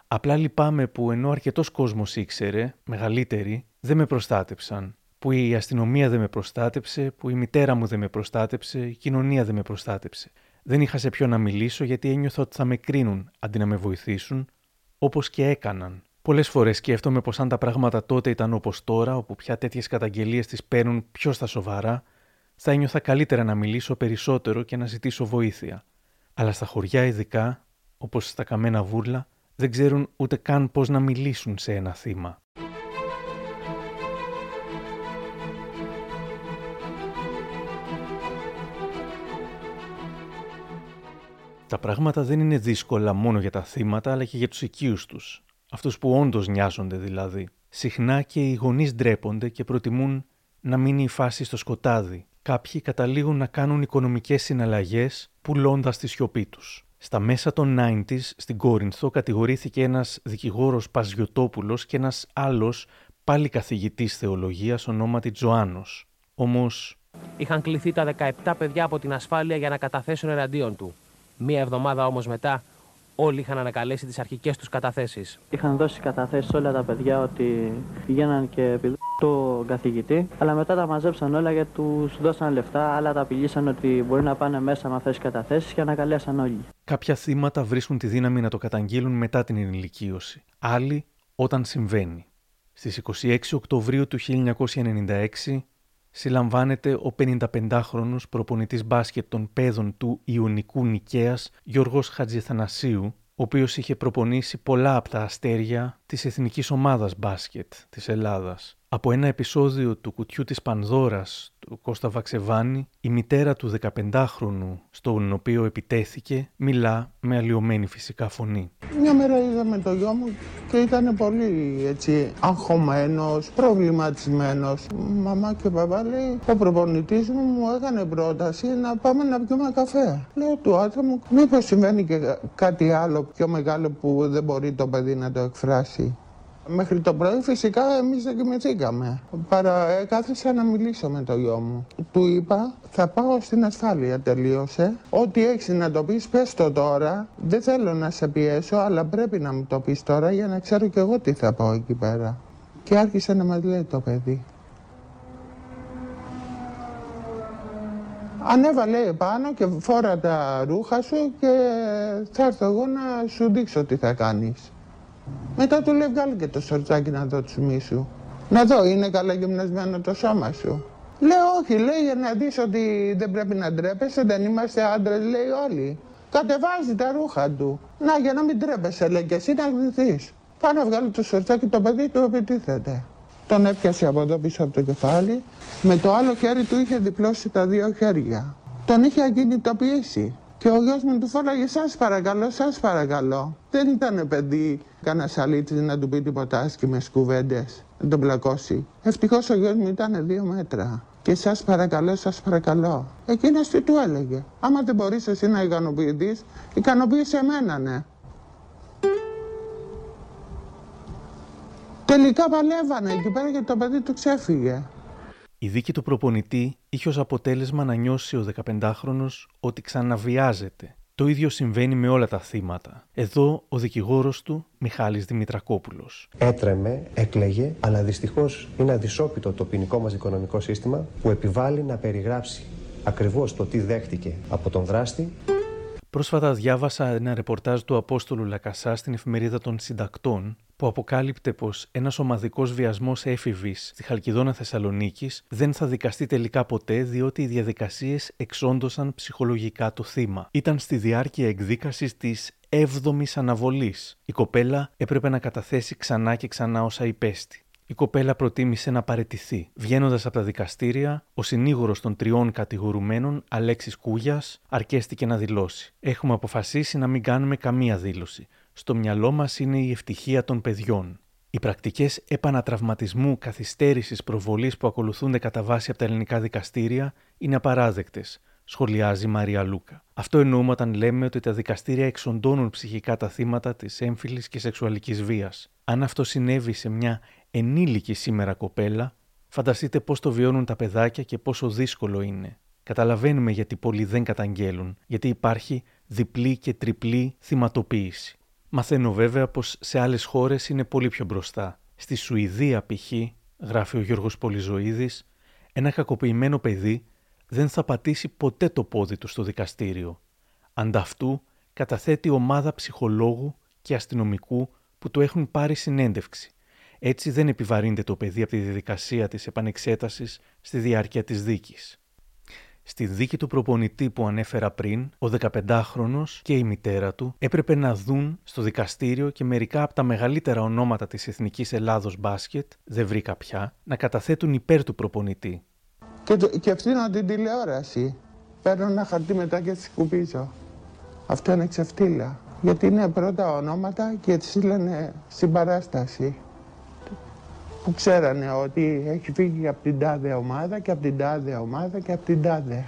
Απλά λυπάμαι που ενώ αρκετός κόσμος ήξερε, μεγαλύτεροι, δεν με προστάτεψαν. Που η αστυνομία δεν με προστάτεψε, που η μητέρα μου δεν με προστάτεψε, η κοινωνία δεν με προστάτεψε. Δεν είχα σε ποιον να μιλήσω γιατί ένιωθα ότι θα με κρίνουν αντί να με βοηθήσουν, όπως και έκαναν. Πολλές φορές σκέφτομαι πως αν τα πράγματα τότε ήταν όπως τώρα, όπου πια τέτοιες καταγγελίες τις παίρνουν πιο στα σοβαρά, θα ένιωθα καλύτερα να μιλήσω περισσότερο και να ζητήσω βοήθεια. Αλλά στα χωριά ειδικά, όπως στα καμένα βούρλα, δεν ξέρουν ούτε καν πώς να μιλήσουν σε ένα θύμα. Τα πράγματα δεν είναι δύσκολα μόνο για τα θύματα, αλλά και για τους οικείους τους. Αυτούς που όντως νοιάζονται δηλαδή. Συχνά και οι γονείς ντρέπονται και προτιμούν να μείνει η φάση στο σκοτάδι. Κάποιοι καταλήγουν να κάνουν οικονομικές συναλλαγές πουλώντας τη σιωπή τους. Στα μέσα των 90s στην Κόρινθο κατηγορήθηκε ένας δικηγόρος Παζιωτόπουλος και ένας άλλος πάλι καθηγητής θεολογίας ονόματι Τζοάνος. Όμως... Είχαν κληθεί τα 17 παιδιά από την ασφάλεια για να καταθέσουν εναντίον του. Μία εβδομάδα όμως μετά όλοι είχαν ανακαλέσει τις αρχικές τους καταθέσεις. Είχαν δώσει καταθέσεις όλα τα παιδιά ότι πηγαίναν και επιδ... το καθηγητή, αλλά μετά τα μαζέψαν όλα γιατί τους δώσαν λεφτά, άλλα τα απειλήσαν ότι μπορεί να πάνε μέσα με αυτές τις καταθέσεις και ανακαλέσαν όλοι. Κάποια θύματα βρίσκουν τη δύναμη να το καταγγείλουν μετά την ενηλικίωση. Άλλοι όταν συμβαίνει. Στις 26 Οκτωβρίου του 1996 συλλαμβάνεται ο 55χρονος προπονητής μπάσκετ των παιδών του Ιωνικού Νικαίας Γιώργος Χατζηθανασίου, ο οποίος είχε προπονήσει πολλά από τα αστέρια της εθνικής ομάδας μπάσκετ της Ελλάδας. Από ένα επεισόδιο του κουτιού της Πανδώρας του Κώστα Βαξεβάνη, η μητέρα του 15χρονου, στον οποίο επιτέθηκε, μιλά με αλλοιωμένη φυσικά φωνή. Μια μέρα είδαμε το γιο μου και ήταν πολύ έτσι αγχωμένος, προβληματισμένος. Μαμά και παπά λέει, ο προπονητής μου μου έκανε πρόταση να πάμε να πιούμε καφέ. Λέω του άτομου, μήπως συμβαίνει και κάτι άλλο πιο μεγάλο που δεν μπορεί το παιδί να το εκφράσει. Μέχρι το πρωί φυσικά εμείς δεν κοιμηθήκαμε. Παρά ε, κάθισα να μιλήσω με το γιο μου. Του είπα θα πάω στην ασφάλεια τελείωσε. Ό,τι έχεις να το πεις πες το τώρα. Δεν θέλω να σε πιέσω αλλά πρέπει να μου το πεις τώρα για να ξέρω κι εγώ τι θα πω εκεί πέρα. Και άρχισε να μας λέει το παιδί. Ανέβα λέει πάνω και φόρα τα ρούχα σου και θα έρθω εγώ να σου δείξω τι θα κάνεις. Μετά του λέει βγάλει και το σορτσάκι να δω τους σου. Να δω είναι καλά γυμνασμένο το σώμα σου. Λέω όχι, λέει για να δεις ότι δεν πρέπει να ντρέπεσαι, δεν είμαστε άντρες, λέει όλοι. Κατεβάζει τα ρούχα του. Να για να μην ντρέπεσαι, λέει και εσύ να γδυθείς. Πάνω να βγάλει το σορτσάκι το παιδί του επιτίθεται. Τον έπιασε από εδώ πίσω από το κεφάλι. Με το άλλο χέρι του είχε διπλώσει τα δύο χέρια. Τον είχε ακινητοποιήσει. Και ο γιος μου του φώναγε σας παρακαλώ, σας παρακαλώ. Δεν ήταν παιδί κανένας αλήτης να του πει τίποτα άσχημες κουβέντες, να τον πλακώσει. Ευτυχώς ο γιος μου ήταν δύο μέτρα. Και σας παρακαλώ, σας παρακαλώ. Εκείνος τι του έλεγε. Άμα δεν μπορείς εσύ να ικανοποιηθείς, ικανοποίησε εμένα, ναι. Τελικά παλεύανε εκεί πέρα και το παιδί του ξέφυγε. Η δίκη του προπονητή είχε ως αποτέλεσμα να νιώσει ο 15χρονος ότι ξαναβιάζεται. Το ίδιο συμβαίνει με όλα τα θύματα. Εδώ ο δικηγόρος του, Μιχάλης Δημητρακόπουλος. Έτρεμε, έκλαιγε, αλλά δυστυχώς είναι αδυσόπιτο το ποινικό μας οικονομικό σύστημα που επιβάλλει να περιγράψει ακριβώς το τι δέχτηκε από τον δράστη Πρόσφατα διάβασα ένα ρεπορτάζ του Απόστολου Λακασά στην εφημερίδα των Συντακτών που αποκάλυπτε πως ένας ομαδικός βιασμός έφηβης στη Χαλκιδόνα Θεσσαλονίκης δεν θα δικαστεί τελικά ποτέ διότι οι διαδικασίες εξόντωσαν ψυχολογικά το θύμα. Ήταν στη διάρκεια εκδίκασης της 7η αναβολής. Η κοπέλα έπρεπε να καταθέσει ξανά και ξανά όσα υπέστη. Η κοπέλα προτίμησε να παρετηθεί. Βγαίνοντας από τα δικαστήρια, ο συνήγορος των τριών κατηγορουμένων, Αλέξης Κούγιας, αρκέστηκε να δηλώσει: Έχουμε αποφασίσει να μην κάνουμε καμία δήλωση. Στο μυαλό μας είναι η ευτυχία των παιδιών. Οι πρακτικές επανατραυματισμού καθυστέρησης προβολής που ακολουθούνται κατά βάση από τα ελληνικά δικαστήρια είναι απαράδεκτες, σχολιάζει η Μαρία Λούκα. Αυτό εννοούμε όταν λέμε ότι τα δικαστήρια εξοντώνουν ψυχικά τα θύματα της έμφυλης και σεξουαλικής βίας. Αν αυτό συνέβη σε μια ενήλικη σήμερα κοπέλα, φανταστείτε πώς το βιώνουν τα παιδάκια και πόσο δύσκολο είναι. Καταλαβαίνουμε γιατί πολλοί δεν καταγγέλουν, γιατί υπάρχει διπλή και τριπλή θυματοποίηση. Μαθαίνω βέβαια πως σε άλλες χώρες είναι πολύ πιο μπροστά. Στη Σουηδία π.χ., γράφει ο Γιώργος Πολυζωίδης, ένα κακοποιημένο παιδί δεν θα πατήσει ποτέ το πόδι του στο δικαστήριο. Ανταυτού καταθέτει ομάδα ψυχολόγου και αστυνομικού που του έχουν πάρει συνέντευξη έτσι δεν επιβαρύνεται το παιδί από τη διαδικασία της επανεξέτασης στη διάρκεια της δίκης. Στη δίκη του προπονητή που ανέφερα πριν, ο 15χρονος και η μητέρα του έπρεπε να δουν στο δικαστήριο και μερικά από τα μεγαλύτερα ονόματα της Εθνικής Ελλάδος μπάσκετ, δεν βρήκα πια, να καταθέτουν υπέρ του προπονητή. Και, το, και είναι την τηλεόραση. Παίρνω ένα χαρτί μετά και σκουπίζω. Αυτό είναι ξεφτύλα. Γιατί είναι πρώτα ονόματα και έτσι λένε στην παράσταση που ξέρανε ότι έχει φύγει από την τάδε ομάδα και από την τάδε ομάδα και από την τάδε.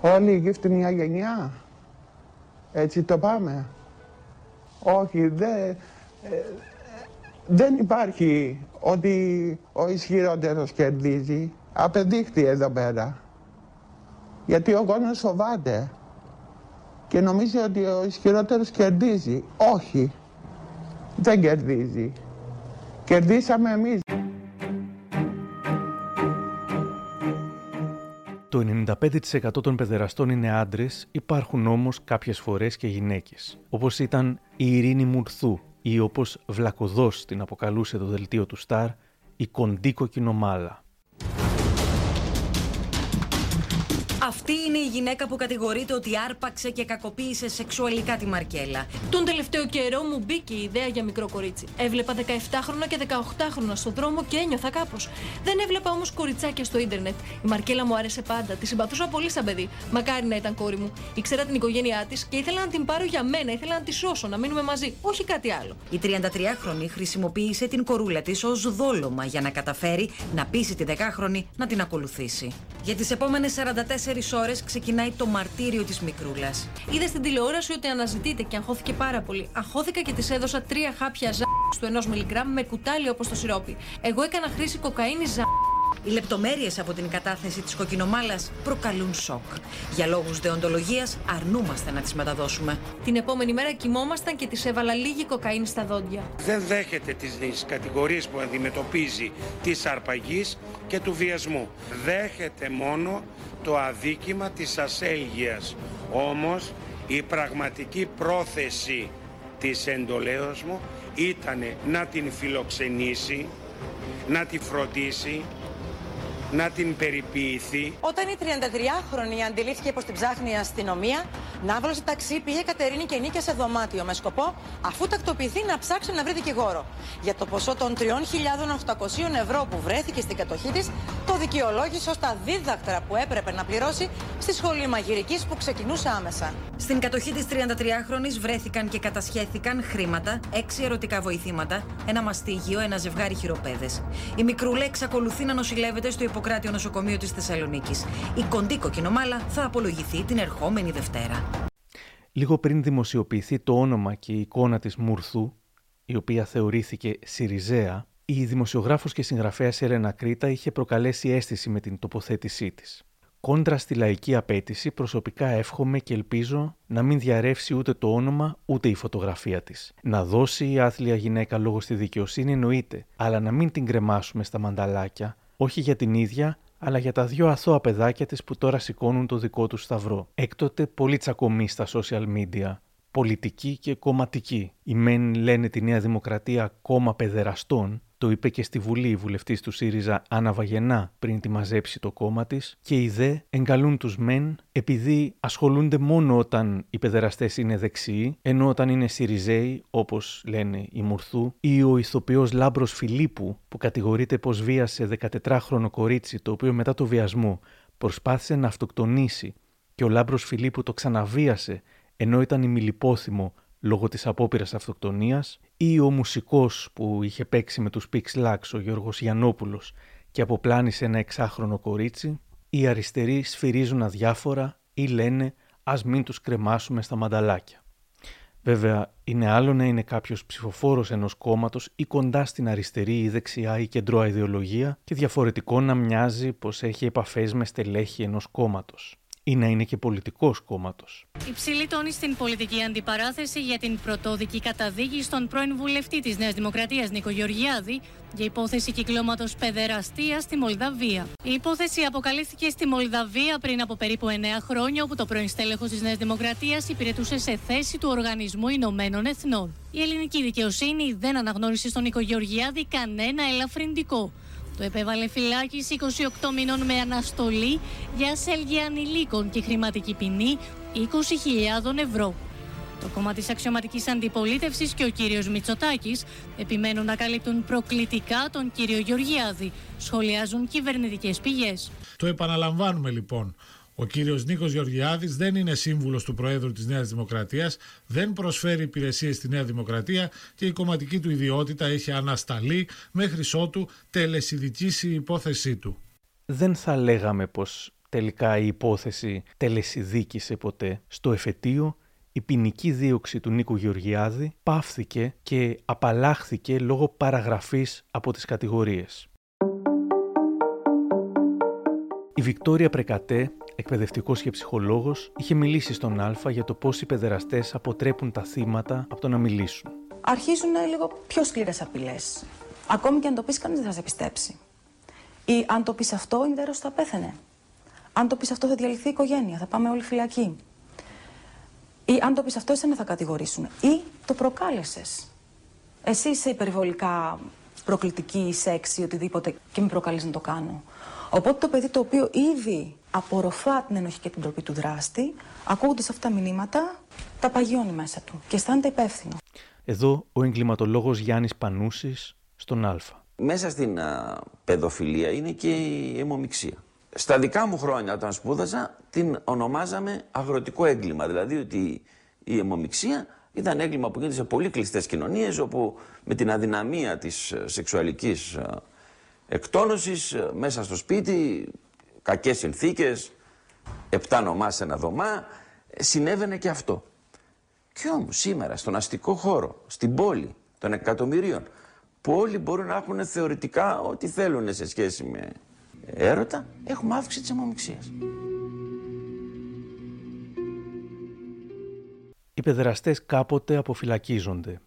Όλοι γύφτουν μια γενιά. Έτσι το πάμε. Όχι, δεν, δεν υπάρχει ότι ο ισχυρότερος κερδίζει. Απεδείχθη εδώ πέρα. Γιατί ο κόσμος φοβάται και νομίζει ότι ο ισχυρότερος κερδίζει. Όχι, δεν κερδίζει. Κερδίσαμε εμείς. Το 95% των παιδεραστών είναι άντρες, υπάρχουν όμως κάποιες φορές και γυναίκες. Όπως ήταν η Ειρήνη Μουρθού ή όπως βλακοδό την αποκαλούσε το δελτίο του Σταρ, η κοντή κοκκινομάλα. Αυτή είναι η γυναίκα που κατηγορείται ότι άρπαξε και κακοποίησε σεξουαλικά τη Μαρκέλα. Τον τελευταίο καιρό μου μπήκε η ιδέα για μικρό κορίτσι. Έβλεπα 17χρονα και 18χρονα στον δρόμο και ένιωθα κάπως. Δεν έβλεπα όμως κοριτσάκια στο ίντερνετ. Η Μαρκέλα μου άρεσε πάντα. Τη συμπαθούσα πολύ σαν παιδί. Μακάρι να ήταν κόρη μου. Ήξερα την οικογένειά της και ήθελα να την πάρω για μένα. Ήθελα να τη σώσω, να μείνουμε μαζί. Όχι κάτι άλλο. Η 33χρονη χρησιμοποίησε την κορούλα της ως δόλωμα για να καταφέρει να πείσει τη 10χρονη να την ακολουθήσει. Για τις επόμενες 44 ώρες ξεκινάει το μαρτύριο της Μικρούλας. Είδε στην τηλεόραση ότι αναζητείται και αγχώθηκε πάρα πολύ. Αγχώθηκα και της έδωσα τρία χάπια ζά του ενός μιλιγκράμμ με κουτάλι όπως το σιρόπι. Εγώ έκανα χρήση κοκαίνης ζά. Οι λεπτομέρειες από την κατάθεση της κοκκινομάλας προκαλούν σοκ. Για λόγους δεοντολογίας αρνούμαστε να τις μεταδώσουμε. Την επόμενη μέρα κοιμόμασταν και της έβαλα λίγη κοκαίνη στα δόντια. Δεν δέχεται τις κατηγορίες που αντιμετωπίζει της αρπαγής και του βιασμού. Δέχεται μόνο το αδίκημα της ασέλγειας. Όμως η πραγματική πρόθεση της εντολέως μου ήταν να την φιλοξενήσει, να τη φροντίσει, να την περιποιηθεί. Όταν η 33χρονη αντιλήφθηκε πως την ψάχνει η αστυνομία, Ναύλωσε ταξί, πήγε η Κατερίνη και νίκησε σε δωμάτιο με σκοπό, αφού τακτοποιηθεί, να ψάξει να βρει δικηγόρο. Για το ποσό των 3.800 ευρώ που βρέθηκε στην κατοχή της, το δικαιολόγησε ω τα δίδακτρα που έπρεπε να πληρώσει στη σχολή μαγειρικής που ξεκινούσε άμεσα. Στην κατοχή της 33χρονη βρέθηκαν και κατασχέθηκαν χρήματα, έξι ερωτικά βοηθήματα, ένα μαστίγιο, ένα ζευγάρι χειροπέδες. Η μικρούλα εξακολουθεί να νοσηλεύεται στο Ιπποκράτιο Νοσοκομείο της Θεσσαλονίκης. Η κοντή κοκκινομάλα θα απολογηθεί την ερχόμενη Δευτέρα. Λίγο πριν δημοσιοποιηθεί το όνομα και η εικόνα της Μουρθού, η οποία θεωρήθηκε Σιριζέα, η δημοσιογράφος και συγγραφέας Έλενα Κρήτα είχε προκαλέσει αίσθηση με την τοποθέτησή της. Κόντρα στη λαϊκή απέτηση, προσωπικά εύχομαι και ελπίζω να μην διαρρεύσει ούτε το όνομα ούτε η φωτογραφία της. Να δώσει η άθλια γυναίκα λόγο στη δικαιοσύνη εννοείται, αλλά να μην την κρεμάσουμε στα μανταλάκια, όχι για την ίδια, αλλά για τα δύο αθώα παιδάκια της που τώρα σηκώνουν το δικό τους σταυρό. Έκτοτε πολύ τσακωμή στα social media, πολιτική και κομματική. Οι μεν λένε τη Νέα Δημοκρατία κόμμα παιδεραστών, το είπε και στη Βουλή η βουλευτής του ΣΥΡΙΖΑ Άννα Βαγενά πριν τη μαζέψει το κόμμα της. Και οι δε εγκαλούν τους μεν επειδή ασχολούνται μόνο όταν οι παιδεραστές είναι δεξιοί, ενώ όταν είναι ΣΥΡΙΖΕΙ, όπως λένε οι Μουρθού, ή ο ηθοποιός Λάμπρος Φιλίππου που κατηγορείται πως βίασε 14χρονο κορίτσι το οποίο μετά το βιασμό προσπάθησε να αυτοκτονήσει και ο Λάμπρος Φιλίππου το ξαναβίασε ενώ ήταν ημιλιπόθυμο λόγω της απόπειρας αυτοκτονίας ή ο μουσικός που είχε παίξει με τους Pix Lux, ο Γιώργος Γιαννόπουλος και αποπλάνησε ένα εξάχρονο κορίτσι, οι αριστεροί σφυρίζουν αδιάφορα ή λένε ας μην τους κρεμάσουμε στα μανταλάκια. Βέβαια, είναι άλλο να είναι κάποιος ψηφοφόρος ενός κόμματος ή κοντά στην αριστερή ή δεξιά ή κεντρώα ιδεολογία και διαφορετικό να μοιάζει πως έχει επαφές με στελέχη ενός κόμματος ή να είναι και πολιτικός κόμματος. Υψηλή τόνη στην πολιτική αντιπαράθεση για την πρωτόδικη καταδίκη στον πρώην βουλευτή της Νέας Δημοκρατίας Νίκο Γεωργιάδη για υπόθεση κυκλώματος παιδεραστία στη Μολδαβία. Η υπόθεση αποκαλύφθηκε στη Μολδαβία πριν από περίπου 9 χρόνια, όπου το πρώην στέλεχος της Νέας Δημοκρατίας υπηρετούσε σε θέση του Οργανισμού Ηνωμένων Εθνών. Η ελληνική δικαιοσύνη δεν αναγνώρισε στον Νίκο Γεωργιάδη κανένα ελαφρυντικό. Το επέβαλε φυλάκιση 28 μηνών με αναστολή για σέλγια ανηλίκων και χρηματική ποινή 20.000 ευρώ. Το κόμμα της αξιωματικής αντιπολίτευσης και ο κύριος Μητσοτάκης επιμένουν να καλύπτουν προκλητικά τον κύριο Γεωργιάδη, σχολιάζουν κυβερνητικές πηγές. Το επαναλαμβάνουμε λοιπόν. Ο κύριος Νίκος Γεωργιάδης δεν είναι σύμβουλος του Προέδρου της Νέας Δημοκρατίας, δεν προσφέρει υπηρεσίες στη Νέα Δημοκρατία και η κομματική του ιδιότητα έχει ανασταλεί μέχρι ότου τελεσιδικήσει η υπόθεσή του. Δεν θα λέγαμε πως τελικά η υπόθεση τελεσιδίκησε ποτέ. Στο εφετείο η ποινική δίωξη του Νίκου Γεωργιάδη πάυθηκε και απαλλάχθηκε λόγω παραγραφής από τις κατηγορίες. Η Βικτόρια Πρεκατέ εκπαιδευτικός και ψυχολόγος, είχε μιλήσει στον Α για το πώς οι παιδεραστές αποτρέπουν τα θύματα από το να μιλήσουν. Αρχίζουν λίγο πιο σκληρές απειλές. Ακόμη και αν το πεις κανείς δεν θα σε πιστέψει. Ή αν το πεις αυτό, η δέρος θα πέθανε. Αν το πεις αυτό, θα διαλυθεί η οικογένεια, θα πάμε όλοι φυλακή. Ή αν το πεις αυτό, εσένα θα κατηγορήσουν. Ή το προκάλεσες. Εσύ είσαι υπερβολικά προκλητική, σεξι, οτιδήποτε και με προκαλείς να το κάνω. Οπότε το παιδί το οποίο ήδη απορροφά την ενοχή και την τροπή του δράστη, ακούγοντας αυτά τα μηνύματα, τα παγιώνει μέσα του και αισθάνεται υπεύθυνο. Εδώ ο εγκληματολόγος Γιάννης Πανούσης στον Α. Μέσα στην α, παιδοφιλία είναι και η αιμομηξία. Στα δικά μου χρόνια όταν σπούδαζα την ονομάζαμε αγροτικό έγκλημα. Δηλαδή ότι η αιμομηξία ήταν έγκλημα που γίνεται σε πολύ κλειστές κοινωνίες όπου με την αδυναμία της σεξουαλικής εκτόνωσης μέσα στο σπίτι κακές συνθήκες, επτά νομά σε ένα δωμά, συνέβαινε και αυτό. Και όμως σήμερα στον αστικό χώρο, στην πόλη των εκατομμυρίων, που όλοι μπορούν να έχουν θεωρητικά ό,τι θέλουν σε σχέση με έρωτα, έχουμε αύξηση της αιμομηξίας. Οι παιδεραστές κάποτε αποφυλακίζονται.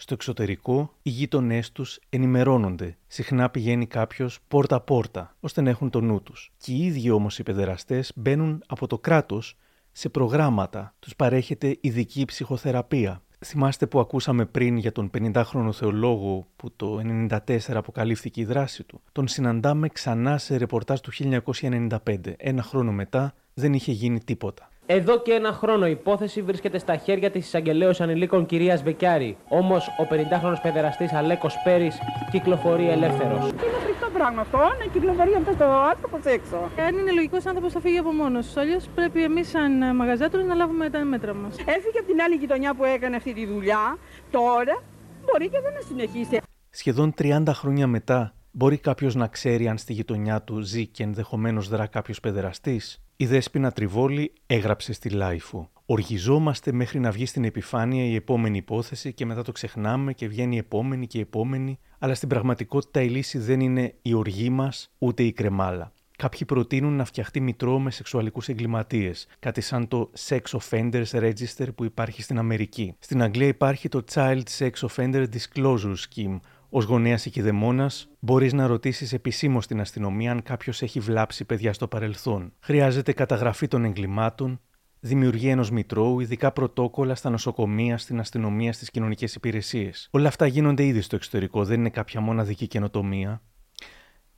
Στο εξωτερικό, οι γείτονές τους ενημερώνονται. Συχνά πηγαίνει κάποιος πόρτα-πόρτα, ώστε να έχουν το νου τους. Και οι ίδιοι όμως οι παιδεραστές μπαίνουν από το κράτος σε προγράμματα. Τους παρέχεται ειδική ψυχοθεραπεία. Θυμάστε που ακούσαμε πριν για τον 50χρονο θεολόγο που το 1994 αποκαλύφθηκε η δράση του. Τον συναντάμε ξανά σε ρεπορτάζ του 1995. Ένα χρόνο μετά δεν είχε γίνει τίποτα. Εδώ και ένα χρόνο η υπόθεση βρίσκεται στα χέρια της εισαγγελέως ανηλίκων κυρίας Μπεκιάρη. Όμως ο 50χρονο παιδεραστής Αλέκος Πέρης κυκλοφορεί ελεύθερος. Είναι φρικτό πράγμα αυτό, να κυκλοφορεί αυτός ο άνθρωπος έξω. Αν είναι λογικός άνθρωπος θα φύγει από μόνος τους. Αλλιώς πρέπει εμείς, σαν μαγαζάτορες, να λάβουμε τα μέτρα μας. Έφυγε από την άλλη γειτονιά που έκανε αυτή τη δουλειά. Τώρα μπορεί και δεν να συνεχίσει. Σχεδόν 30 χρόνια μετά, μπορεί κάποιος να ξέρει αν στη γειτονιά του ζει και ενδεχομένως δρά κάποιος παιδεραστής; Η Δέσποινα Τριβόλη έγραψε στη Λάιφου. Οργιζόμαστε μέχρι να βγει στην επιφάνεια η επόμενη υπόθεση και μετά το ξεχνάμε και βγαίνει η επόμενη και η επόμενη, αλλά στην πραγματικότητα η λύση δεν είναι η οργή μας ούτε η κρεμάλα. Κάποιοι προτείνουν να φτιαχτεί μητρό με σεξουαλικούς εγκληματίες, κάτι σαν το Sex Offenders Register που υπάρχει στην Αμερική. Στην Αγγλία υπάρχει το Child Sex Offender Disclosure Scheme, Ω γονέα ή κηδεμόνα, μπορείς να ρωτήσεις επισήμως την αστυνομία αν κάποιος έχει βλάψει παιδιά στο παρελθόν. Χρειάζεται καταγραφή των εγκλημάτων, δημιουργία ενός μητρώου, ειδικά πρωτόκολλα στα νοσοκομεία, στην αστυνομία, στις κοινωνικές υπηρεσίες. Όλα αυτά γίνονται ήδη στο εξωτερικό, δεν είναι κάποια μοναδική καινοτομία.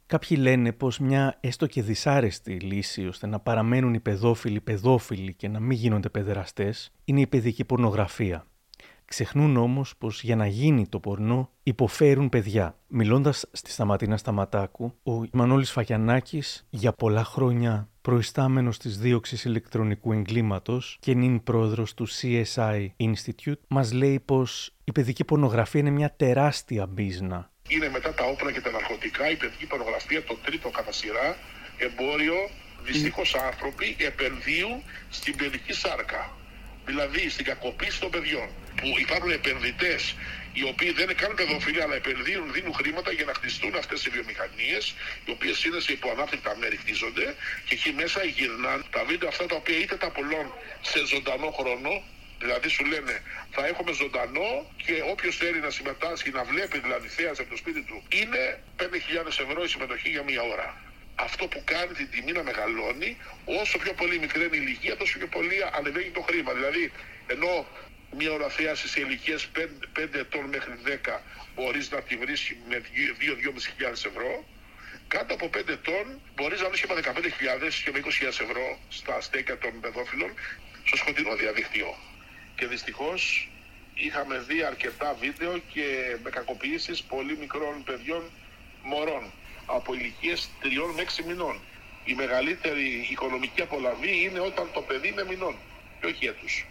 Κάποιοι λένε πως μια έστω και δυσάρεστη λύση ώστε να παραμένουν οι παιδόφιλοι παιδόφιλοι και να μην γίνονται παιδεραστές είναι η παιδική πορνογραφία. Ξεχνούν όμως πως για να γίνει το πορνό υποφέρουν παιδιά. Μιλώντας στη Σταματίνα Σταματάκου, ο Μανώλης Φακιανάκη για πολλά χρόνια προϊστάμενος της δίωξης ηλεκτρονικού εγκλήματος και νυν πρόεδρος του CSI Institute, μας λέει πως η παιδική πορνογραφία είναι μια τεράστια μπίζνα. Είναι μετά τα όπλα και τα ναρκωτικά η παιδική πορνογραφία το τρίτο κατά σειρά εμπόριο. Δυστυχώς άνθρωποι επενδύουν στην παιδική σάρκα δηλαδή στην κακοποίηση των παιδιών. Που υπάρχουν επενδυτές οι οποίοι δεν είναι καν παιδοφιλοί, αλλά επενδύουν, δίνουν χρήματα για να χτιστούν αυτές οι βιομηχανίες, οι οποίες είναι σε υποανάπτυκτα μέρη χτίζονται και εκεί μέσα γυρνάνε τα βίντεο αυτά τα οποία είτε τα πουλών σε ζωντανό χρόνο, Δηλαδή σου λένε θα έχουμε ζωντανό και όποιος θέλει να συμμετάσχει, να βλέπει δηλαδή θέας από το σπίτι του, είναι 5.000 ευρώ η συμμετοχή για μία ώρα αυτό που κάνει την τιμή να μεγαλώνει, όσο πιο πολύ μικρή είναι η ηλικία, τόσο πιο πολύ ανεβαίνει το χρήμα. Δηλαδή, ενώ μια ώρα θέαση σε ηλικίε 5, ετών μέχρι 10 μπορείς να τη βρεις με 2-2.500 ευρώ, κάτω από 5 ετών μπορείς να βρεις και με 15.000 και με 20.000 ευρώ στα στέκια των παιδόφιλων στο σκοτεινό διαδίκτυο. Και δυστυχώς είχαμε δει αρκετά βίντεο και με κακοποιήσεις πολύ μικρών παιδιών μωρών από ηλικίες 3 με 6 μηνών. Η μεγαλύτερη οικονομική απολαβή είναι όταν το παιδί είναι μηνών και όχι έτους.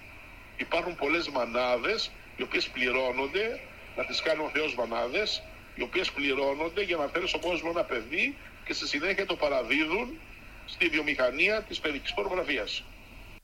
Υπάρχουν πολλές μανάδες οι οποίες πληρώνονται, να τις κάνει ο Θεός μανάδες, οι οποίες πληρώνονται για να φέρουν στον κόσμο ένα παιδί και στη συνέχεια το παραδίδουν στη βιομηχανία της παιδικής πορνογραφίας.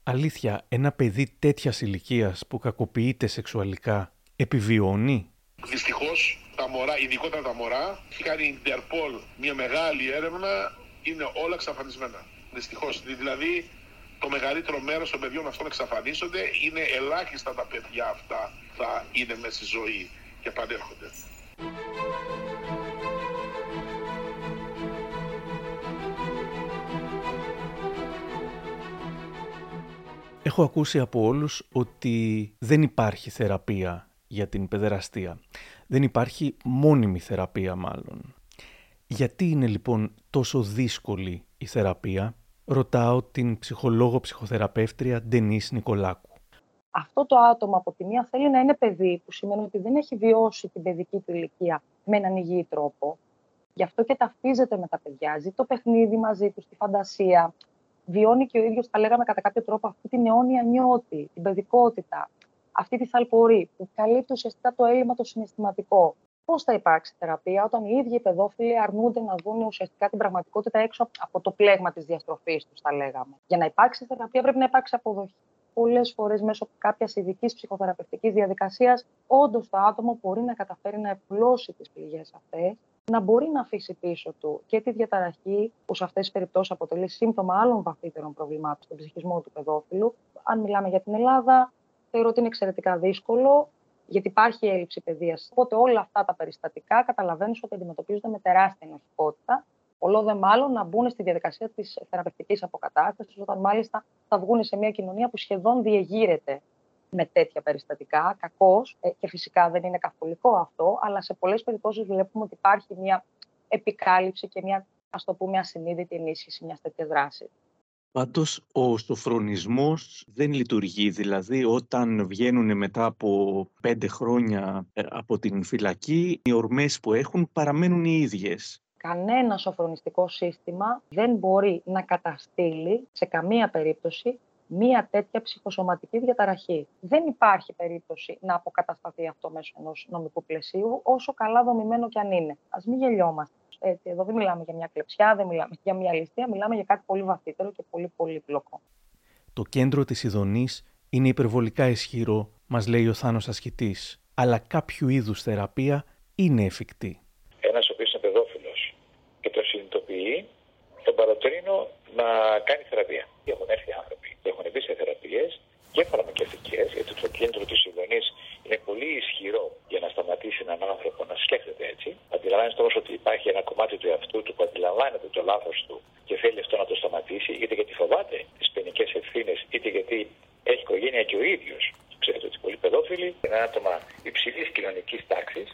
Αλήθεια, ένα παιδί τέτοιας ηλικίας που κακοποιείται σεξουαλικά επιβιώνει; Δυστυχώς τα μωρά, ειδικότερα τα μωρά, έχει κάνει η Interpol μια μεγάλη έρευνα, είναι όλα εξαφανισμένα. Δυστυχώς. Δηλαδή, το μεγαλύτερο μέρος των παιδιών αυτών εξαφανίζονται. Είναι ελάχιστα τα παιδιά αυτά θα είναι μέσα στη ζωή και πανέρχονται. Έχω ακούσει από όλους ότι δεν υπάρχει θεραπεία για την παιδεραστία. Δεν υπάρχει μόνιμη θεραπεία μάλλον. Γιατί είναι λοιπόν τόσο δύσκολη η θεραπεία, ρωτάω την ψυχολόγο ψυχοθεραπεύτρια Ντενής Νικολάκου. Αυτό το άτομο από τη μία θέλει να είναι παιδί, που σημαίνει ότι δεν έχει βιώσει την παιδική του ηλικία με έναν υγιή τρόπο. Γι' αυτό και ταυτίζεται με τα παιδιά, ζει το παιχνίδι μαζί τους, τη φαντασία. Βιώνει και ο ίδιος, τα λέγαμε κατά κάποιο τρόπο, αυτή την αιώνια νιώτη, την παιδικότητα, αυτή τη θαλπορή που καλύπτει ουσιαστικά το έλλειμμα το συναισθηματικό. Πώς θα υπάρξει θεραπεία όταν οι ίδιοι οι παιδόφιλοι αρνούνται να δουν ουσιαστικά την πραγματικότητα έξω από το πλέγμα της διαστροφής τους, θα λέγαμε. Για να υπάρξει θεραπεία πρέπει να υπάρξει αποδοχή. Πολλές φορές μέσω κάποιας ειδικής ψυχοθεραπευτικής διαδικασίας, όντως το άτομο μπορεί να καταφέρει να επουλώσει τις πληγές αυτές, να μπορεί να αφήσει πίσω του και τη διαταραχή, που σε αυτές τι περιπτώσεις αποτελεί σύμπτωμα άλλων βαθύτερων προβλημάτων στον ψυχισμό του παιδόφιλου. Αν μιλάμε για την Ελλάδα, θεωρώ ότι είναι εξαιρετικά δύσκολο, γιατί υπάρχει έλλειψη παιδείας. Οπότε όλα αυτά τα περιστατικά καταλαβαίνεις ότι αντιμετωπίζονται με τεράστια ενοχικότητα. Όλο δε μάλλον να μπουν στη διαδικασία της θεραπευτικής αποκατάστασης, όταν μάλιστα θα βγουν σε μια κοινωνία που σχεδόν διεγείρεται με τέτοια περιστατικά, κακώς, ε, και φυσικά δεν είναι καθολικό αυτό, αλλά σε πολλές περιπτώσεις βλέπουμε ότι υπάρχει μια επικάλυψη και μια, ας το πούμε, ασυνείδητη ενίσχυση μιας τέτοιας δράσης. Πάντως ο σοφρονισμός δεν λειτουργεί, δηλαδή όταν βγαίνουν μετά από πέντε χρόνια ε, από την φυλακή, οι ορμές που έχουν παραμένουν οι ίδιες. Κανένα σοφρονιστικό σύστημα δεν μπορεί να καταστήλει σε καμία περίπτωση μία τέτοια ψυχοσωματική διαταραχή. Δεν υπάρχει περίπτωση να αποκατασταθεί αυτό μέσω ενός νομικού πλαισίου, όσο καλά δομημένο κι αν είναι. Α μην γελιόμαστε. Έτσι, εδώ δεν μιλάμε για μια κλεψιά, δεν μιλάμε για μια ληστεία, μιλάμε για κάτι πολύ βαθύτερο και πολύ πολύπλοκο. Το κέντρο της Ιδονής είναι υπερβολικά ισχυρό, μας λέει ο Θάνος Ασχητής, αλλά κάποιο είδους θεραπεία είναι εφικτή. Ένας ο οποίος είναι παιδόφιλος και το συνειδητοποιεί, τον παροτρύνω να κάνει θεραπεία. Έχουν έρθει άνθρωποι που έχουν μπει σε θεραπείες και φαρμακευτικέ, γιατί το κέντρο της Ιδονή είναι πολύ ισχυρό για να σταματήσει έναν άνθρωπο να σκέφτεται έτσι. Αντιλαμβάνεστε όμως ότι υπάρχει ένα κομμάτι του εαυτού του που αντιλαμβάνεται το λάθος του και θέλει αυτό να το σταματήσει, είτε γιατί φοβάται τις ποινικές ευθύνες, είτε γιατί έχει οικογένεια και ο ίδιος. Ξέρετε ότι πολλοί παιδόφιλοι είναι άτομα υψηλής κοινωνικής τάξης.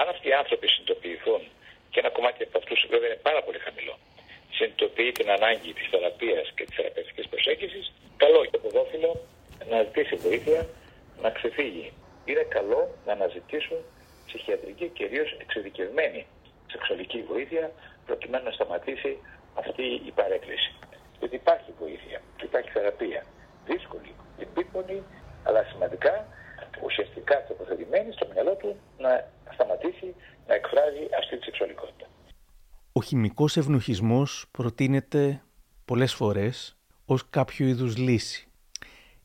Αν αυτοί οι άνθρωποι συνειδητοποιηθούν και ένα κομμάτι από αυτούς βέβαια είναι πάρα πολύ χαμηλό, συνειδητοποιεί την ανάγκη της θεραπείας και της θεραπευτικής προσέγγισης, καλό για το παιδόφιλο να ζητήσει βοήθεια, να ξεφύγει. Είναι καλό να αναζητήσουν ψυχιατρική, κυρίως εξειδικευμένη σεξουαλική βοήθεια, προκειμένου να σταματήσει αυτή η παρέκκληση. Γιατί υπάρχει βοήθεια και υπάρχει θεραπεία. Δύσκολη, επίπονη, αλλά σημαντικά, ουσιαστικά τοποθετημένη στο μυαλό του να σταματήσει να εκφράζει αυτή τη σεξουαλικότητα. Ο χημικός ευνοχισμός προτείνεται πολλές φορές ως κάποιο είδους λύση.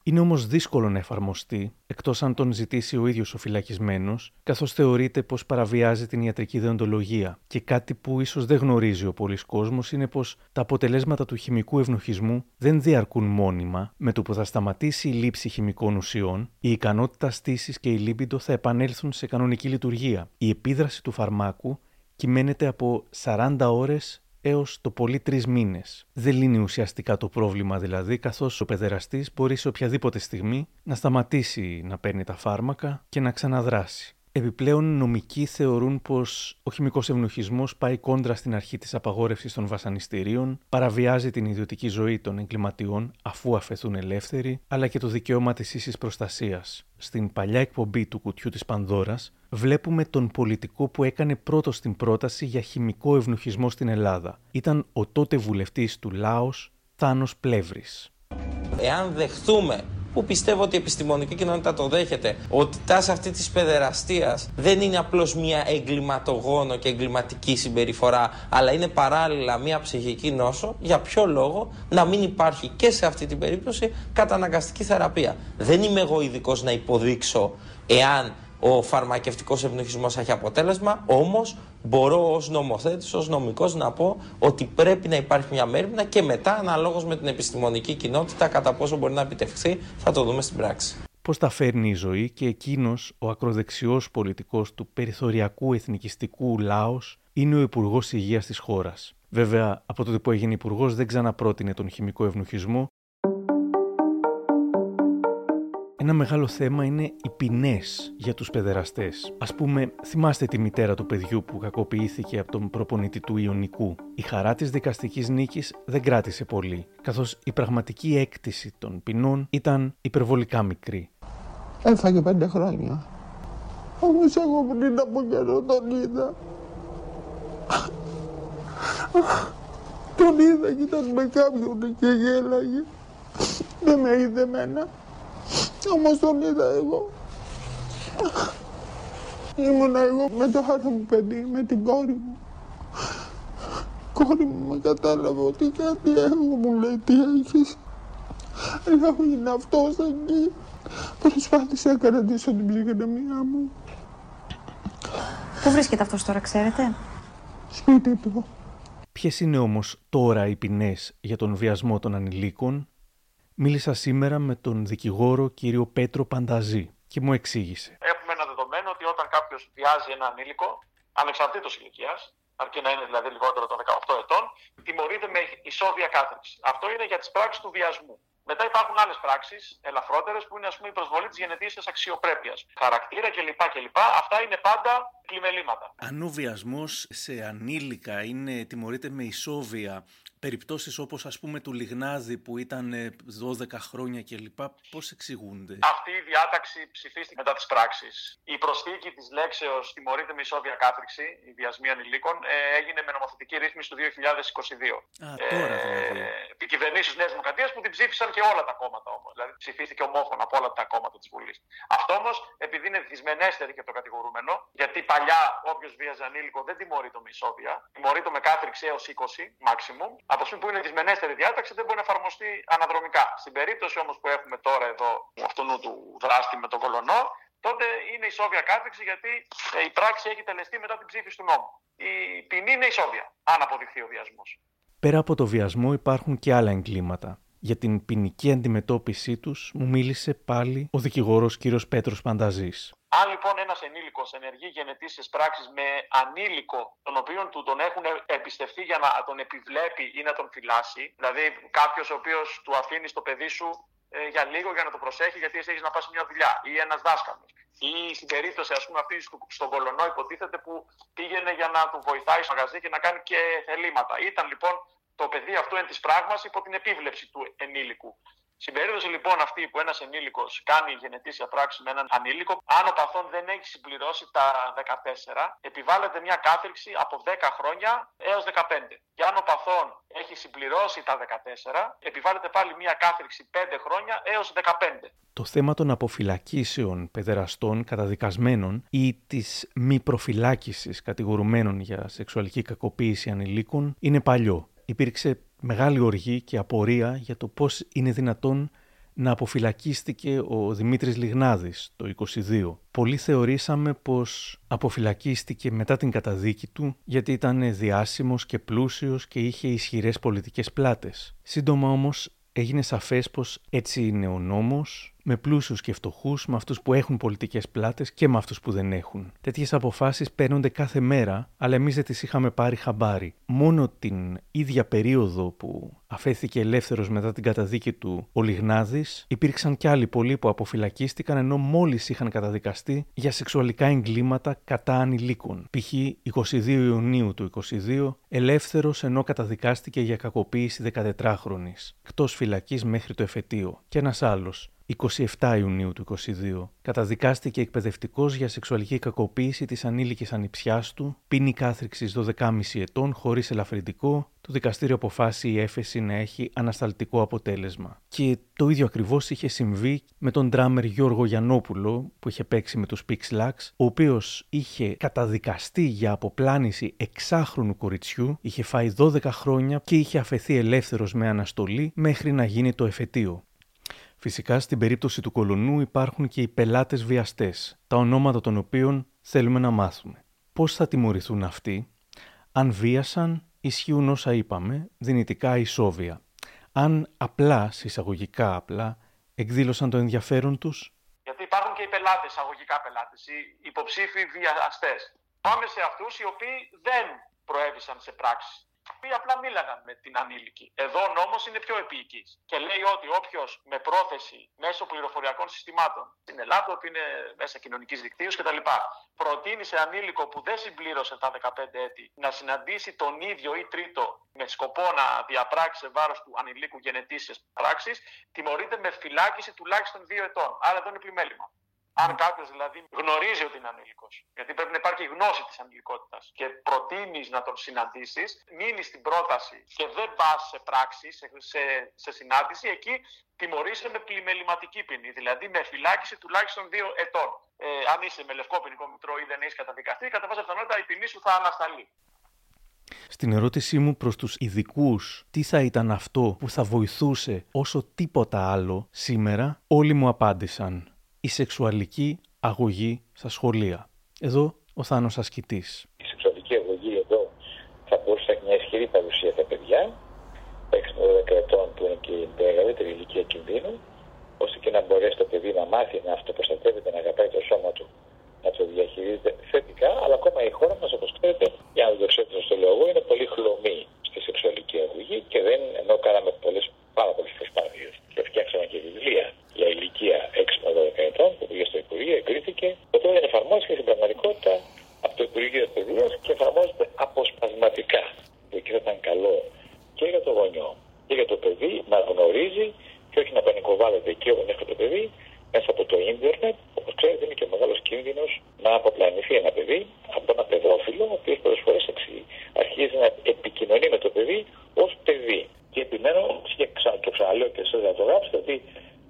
Είναι όμως δύσκολο να εφαρμοστεί, εκτός αν τον ζητήσει ο ίδιος ο φυλακισμένος, καθώς θεωρείται πως παραβιάζει την ιατρική δεοντολογία. Και κάτι που ίσως δεν γνωρίζει ο πολλής κόσμος είναι πως τα αποτελέσματα του χημικού ευνοχισμού δεν διαρκούν μόνιμα, με το που θα σταματήσει η λήψη χημικών ουσιών, η ικανότητα στήσης και η λίμπιντο θα επανέλθουν σε κανονική λειτουργία. Η επίδραση του φαρμάκου κυμαίνεται από 40 ώρες έως το πολύ τρεις μήνες. Δεν λύνει ουσιαστικά το πρόβλημα δηλαδή, καθώς ο παιδεραστής μπορεί σε οποιαδήποτε στιγμή να σταματήσει να παίρνει τα φάρμακα και να ξαναδράσει. Επιπλέον, νομικοί θεωρούν πως ο χημικός ευνοχισμός πάει κόντρα στην αρχή της απαγόρευσης των βασανιστήριων, παραβιάζει την ιδιωτική ζωή των εγκληματιών αφού αφαιθούν ελεύθεροι, αλλά και το δικαίωμα της ίσης προστασίας. Στην παλιά εκπομπή του κουτιού της Πανδώρας, βλέπουμε τον πολιτικό που έκανε πρώτος την πρόταση για χημικό ευνοχισμό στην Ελλάδα. Ήταν ο τότε βουλευτής του Λάος, Θάνος Πλεύρης. Εάν δεχθούμε που πιστεύω ότι η επιστημονική κοινότητα το δέχεται, ότι τάση αυτή της παιδεραστίας δεν είναι απλώς μια εγκληματογόνο και εγκληματική συμπεριφορά, αλλά είναι παράλληλα μια ψυχική νόσο, για ποιο λόγο να μην υπάρχει και σε αυτή την περίπτωση καταναγκαστική θεραπεία. Δεν είμαι εγώ ειδικός να υποδείξω εάν ο φαρμακευτικός ευνοχισμός έχει αποτέλεσμα, όμως μπορώ ως νομοθέτης, ως νομικός να πω ότι πρέπει να υπάρχει μια μέρημνα και μετά αναλόγως με την επιστημονική κοινότητα κατά πόσο μπορεί να επιτευχθεί θα το δούμε στην πράξη. Πώς τα φέρνει η ζωή και εκείνος ο ακροδεξιός πολιτικός του περιθωριακού εθνικιστικού λάος είναι ο Υπουργός Υγείας της χώρας. Βέβαια, από τότε που έγινε υπουργός, δεν ξαναπρότεινε τον χημικό ευνοχισμό ένα μεγάλο θέμα είναι οι ποινές για τους παιδεραστές. Α πούμε, θυμάστε τη μητέρα του παιδιού που κακοποιήθηκε από τον προπονητή του Ιωνικού. Η χαρά της δικαστικής νίκης δεν κράτησε πολύ, καθώς η πραγματική έκτηση των ποινών ήταν υπερβολικά μικρή. Έφαγε πέντε χρόνια. Όμως εγώ πριν από καιρό τον είδα. Τον είδα και ήταν με κάποιον και γέλαγε. Δεν με είδε εμένα. Όμως τον είδα εγώ. Ήμουνα εγώ με το άλλο μου παιδί, με την κόρη μου. Η κόρη μου με κατάλαβε ότι κάτι έχω, μου λέει τι έχεις. Λέω είναι αυτός εκεί. Προσπάθησα να κρατήσω την ψυχραιμία μου. Πού βρίσκεται αυτός τώρα, ξέρετε; Σπίτι του. Ποιες είναι όμως τώρα οι ποινές για τον βιασμό των ανηλίκων; Μίλησα σήμερα με τον δικηγόρο κύριο Πέτρο Πανταζή και μου εξήγησε. Έχουμε ένα δεδομένο ότι όταν κάποιος βιάζει ένα ανήλικο, ανεξαρτήτως ηλικίας, αρκεί να είναι δηλαδή λιγότερο των 18 ετών, τιμωρείται με ισόβια κάθριξη. Αυτό είναι για τις πράξεις του βιασμού. Μετά υπάρχουν άλλες πράξεις, ελαφρότερες, που είναι ας πούμε, η προσβολή της γενετήσιας αξιοπρέπειας. Χαρακτήρα κλπ. κλπ. Αυτά είναι πάντα κλιμελήματα. Αν ο βιασμός σε ανήλικα είναι τιμωρείται με ισόβια, περιπτώσεις όπως ας πούμε του Λιγνάδη που ήταν 12 ε, χρόνια κλπ. Πώς εξηγούνται; Αυτή η διάταξη ψηφίστηκε μετά τις πράξεις. Η προσθήκη της λέξεως τιμωρείται με ισόβια κάθριξη, η βιασμή ανηλίκων, ε, έγινε με νομοθετική ρύθμιση του 2022. Α, τώρα δηλαδή. Ε, κυβερνήσεις Νέας Δημοκρατίας που την ψήφισαν και όλα τα κόμματα όμως. Δηλαδή ψηφίστηκε ομόφωνα από όλα τα κόμματα της Βουλής. Αυτό όμως επειδή είναι δυσμενέστερη και το κατηγορούμενο, γιατί παλιά όποιος βίαζε ανήλικο δεν τιμωρείται με ισόβια, τιμωρείται με κάθριξη έως 20 maximum. Από τη που είναι δυσμενέστερη διάταξη δεν μπορεί να εφαρμοστεί αναδρομικά. Στην περίπτωση όμως που έχουμε τώρα εδώ αυτού του δράστη με τον κολονό, τότε είναι ισόβια κάθριξη γιατί ε, η πράξη έχει τελεστεί μετά την ψήφιση του νόμου. Η ποινή είναι ισόβια, αν αποδειχθεί ο βιασμός. Πέρα από το βιασμό υπάρχουν και άλλα εγκλήματα. Για την ποινική αντιμετώπιση τους μου μίλησε πάλι ο δικηγόρος κ. Πέτρος Πανταζής. Αν λοιπόν ένας ενήλικος ενεργεί γενετήσεις πράξεις με ανήλικο, τον οποίο του τον έχουν εμπιστευτεί για να τον επιβλέπει ή να τον φυλάσει, δηλαδή κάποιος ο οποίος του αφήνει το παιδί σου ε, για λίγο για να το προσέχει, γιατί εσύ έχεις να πας μια δουλειά, ή ένας δάσκαλος. Ή στην περίπτωση, ας πούμε, αυτή στον Κολονό, υποτίθεται που πήγαινε για να του βοηθάει στο μαγαζί και να κάνει και θελήματα. Ήταν λοιπόν το παιδί αυτό εν της πράγμας υπό την επίβλεψη του ενήλικου. Στην περίπτωση λοιπόν αυτή που ένας ενήλικος κάνει γενετήσια πράξη με έναν ανήλικο, αν ο παθόν δεν έχει συμπληρώσει τα 14, επιβάλλεται μια κάθριξη από 10 χρόνια έως 15. Και αν ο παθόν έχει συμπληρώσει τα 14, επιβάλλεται πάλι μια κάθριξη 5 χρόνια έως 15. Το θέμα των αποφυλακίσεων παιδεραστών καταδικασμένων ή της μη προφυλάκησης κατηγορουμένων για σεξουαλική κακοποίηση ανηλίκων είναι παλιό υπήρξε μεγάλη οργή και απορία για το πώς είναι δυνατόν να αποφυλακίστηκε ο Δημήτρης Λιγνάδης το 22. Πολλοί θεωρήσαμε πως αποφυλακίστηκε μετά την καταδίκη του γιατί ήταν διάσημος και πλούσιος και είχε ισχυρές πολιτικές πλάτες. Σύντομα όμως έγινε σαφές πως έτσι είναι ο νόμος, με πλούσιους και φτωχούς, με αυτούς που έχουν πολιτικές πλάτες και με αυτούς που δεν έχουν. Τέτοιες αποφάσεις παίρνονται κάθε μέρα, αλλά εμείς δεν τις είχαμε πάρει χαμπάρι. Μόνο την ίδια περίοδο που αφέθηκε ελεύθερος μετά την καταδίκη του ο Λιγνάδης, υπήρξαν κι άλλοι πολλοί που αποφυλακίστηκαν ενώ μόλις είχαν καταδικαστεί για σεξουαλικά εγκλήματα κατά ανηλίκων. Π.χ. 22 Ιουνίου του 22, ελεύθερος ενώ καταδικάστηκε για κακοποίηση 14χρονης, εκτός φυλακής μέχρι το εφετείο. Και ένας άλλος, 27 Ιουνίου του 22, καταδικάστηκε εκπαιδευτικός για σεξουαλική κακοποίηση της ανήλικης ανιψιάς του, ποινή κάθριξης 12,5 ετών χωρίς ελαφρυντικό, το δικαστήριο αποφάσισε η έφεση να έχει ανασταλτικό αποτέλεσμα. Και το ίδιο ακριβώς είχε συμβεί με τον ντράμερ Γιώργο Γιαννόπουλο που είχε παίξει με τους Pixlax, ο οποίος είχε καταδικαστεί για αποπλάνηση εξάχρονου κοριτσιού, είχε φάει 12 χρόνια και είχε αφαιθεί ελεύθερος με αναστολή μέχρι να γίνει το εφετείο. Φυσικά στην περίπτωση του κολονού υπάρχουν και οι πελάτες βιαστές, τα ονόματα των οποίων θέλουμε να μάθουμε. Πώς θα τιμωρηθούν αυτοί, αν βίασαν, ισχύουν όσα είπαμε, δυνητικά ισόβια. Αν απλά, συσσαγωγικά απλά, εκδήλωσαν το ενδιαφέρον τους; Γιατί υπάρχουν και οι πελάτες, αγωγικά πελάτες, οι υποψήφοι βιαστές. Πάμε σε αυτούς οι οποίοι δεν προέβησαν σε πράξεις οποίοι απλά μίλαγαν με την ανήλικη. Εδώ ο νόμος είναι πιο επίοικης και λέει ότι όποιος με πρόθεση μέσω πληροφοριακών συστημάτων στην Ελλάδα, που είναι μέσα κοινωνικής δικτύωσης κτλ., προτείνει σε ανήλικο που δεν συμπλήρωσε τα 15 έτη να συναντήσει τον ίδιο ή τρίτο με σκοπό να διαπράξει σε βάρος του ανηλίκου γενετήσιες πράξεις, τιμωρείται με φυλάκιση τουλάχιστον δύο ετών. Άρα εδώ είναι πλημέλημα. Αν κάποιος δηλαδή γνωρίζει ότι είναι ανήλικο, γιατί πρέπει να υπάρχει γνώση της ανηλικότητας και προτείνεις να τον συναντήσεις, μείνεις στην πρόταση και δεν πας σε πράξη, σε, σε, σε συνάντηση, εκεί τιμωρείσαι με πλημεληματική ποινή, δηλαδή με φυλάκιση τουλάχιστον δύο ετών. Ε, αν είσαι με λευκό ποινικό μητρό ή δεν έχεις καταδικαστεί, κατά πάσα πιθανότητα η ποινή σου θα ανασταλεί. Στην ερώτησή μου προς τους ειδικούς τι θα ήταν αυτό που θα βοηθούσε όσο τίποτα άλλο σήμερα, όλοι μου απάντησαν η σεξουαλική αγωγή στα σχολεία. Εδώ ο Θάνος Ασκητής. Η σεξουαλική αγωγή εδώ θα μπορούσε να έχει μια ισχυρή παρουσία στα παιδιά, 6 με 12 ετών που είναι και η μεγαλύτερη ηλικία κινδύνου, ώστε και να μπορέσει το παιδί να μάθει να αυτοπροστατεύεται, να αγαπάει το σώμα του, να το διαχειρίζεται θετικά, αλλά ακόμα η χώρα μας, όπως ξέρετε, για να το ξέρετε στο λόγο, είναι πολύ χλωμή στη σεξουαλική αγωγή και δεν, ενώ κάναμε πολλές, πάρα πολλές προσπάθειες και φτιάξαμε και βιβλία για ηλικία 6 με 12 ετών που πήγε στο Υπουργείο, εγκρίθηκε. Το οποίο δεν εφαρμόστηκε στην πραγματικότητα από το Υπουργείο Παιδεία και εφαρμόζεται αποσπασματικά. Εκεί θα ήταν καλό και για το γονιό και για το παιδί να γνωρίζει και όχι να πανικοβάλλεται εκεί όπου έχει το παιδί μέσα από το ίντερνετ. Όπως ξέρετε, είναι και μεγάλος κίνδυνος να αποπλανηθεί ένα παιδί από ένα παιδόφιλο, ο οποίος πολλές φορές αρχίζει να επικοινωνεί με το παιδί ως παιδί. Και επιμένω και το ξαναλέω και εσείς να το γράψετε ότι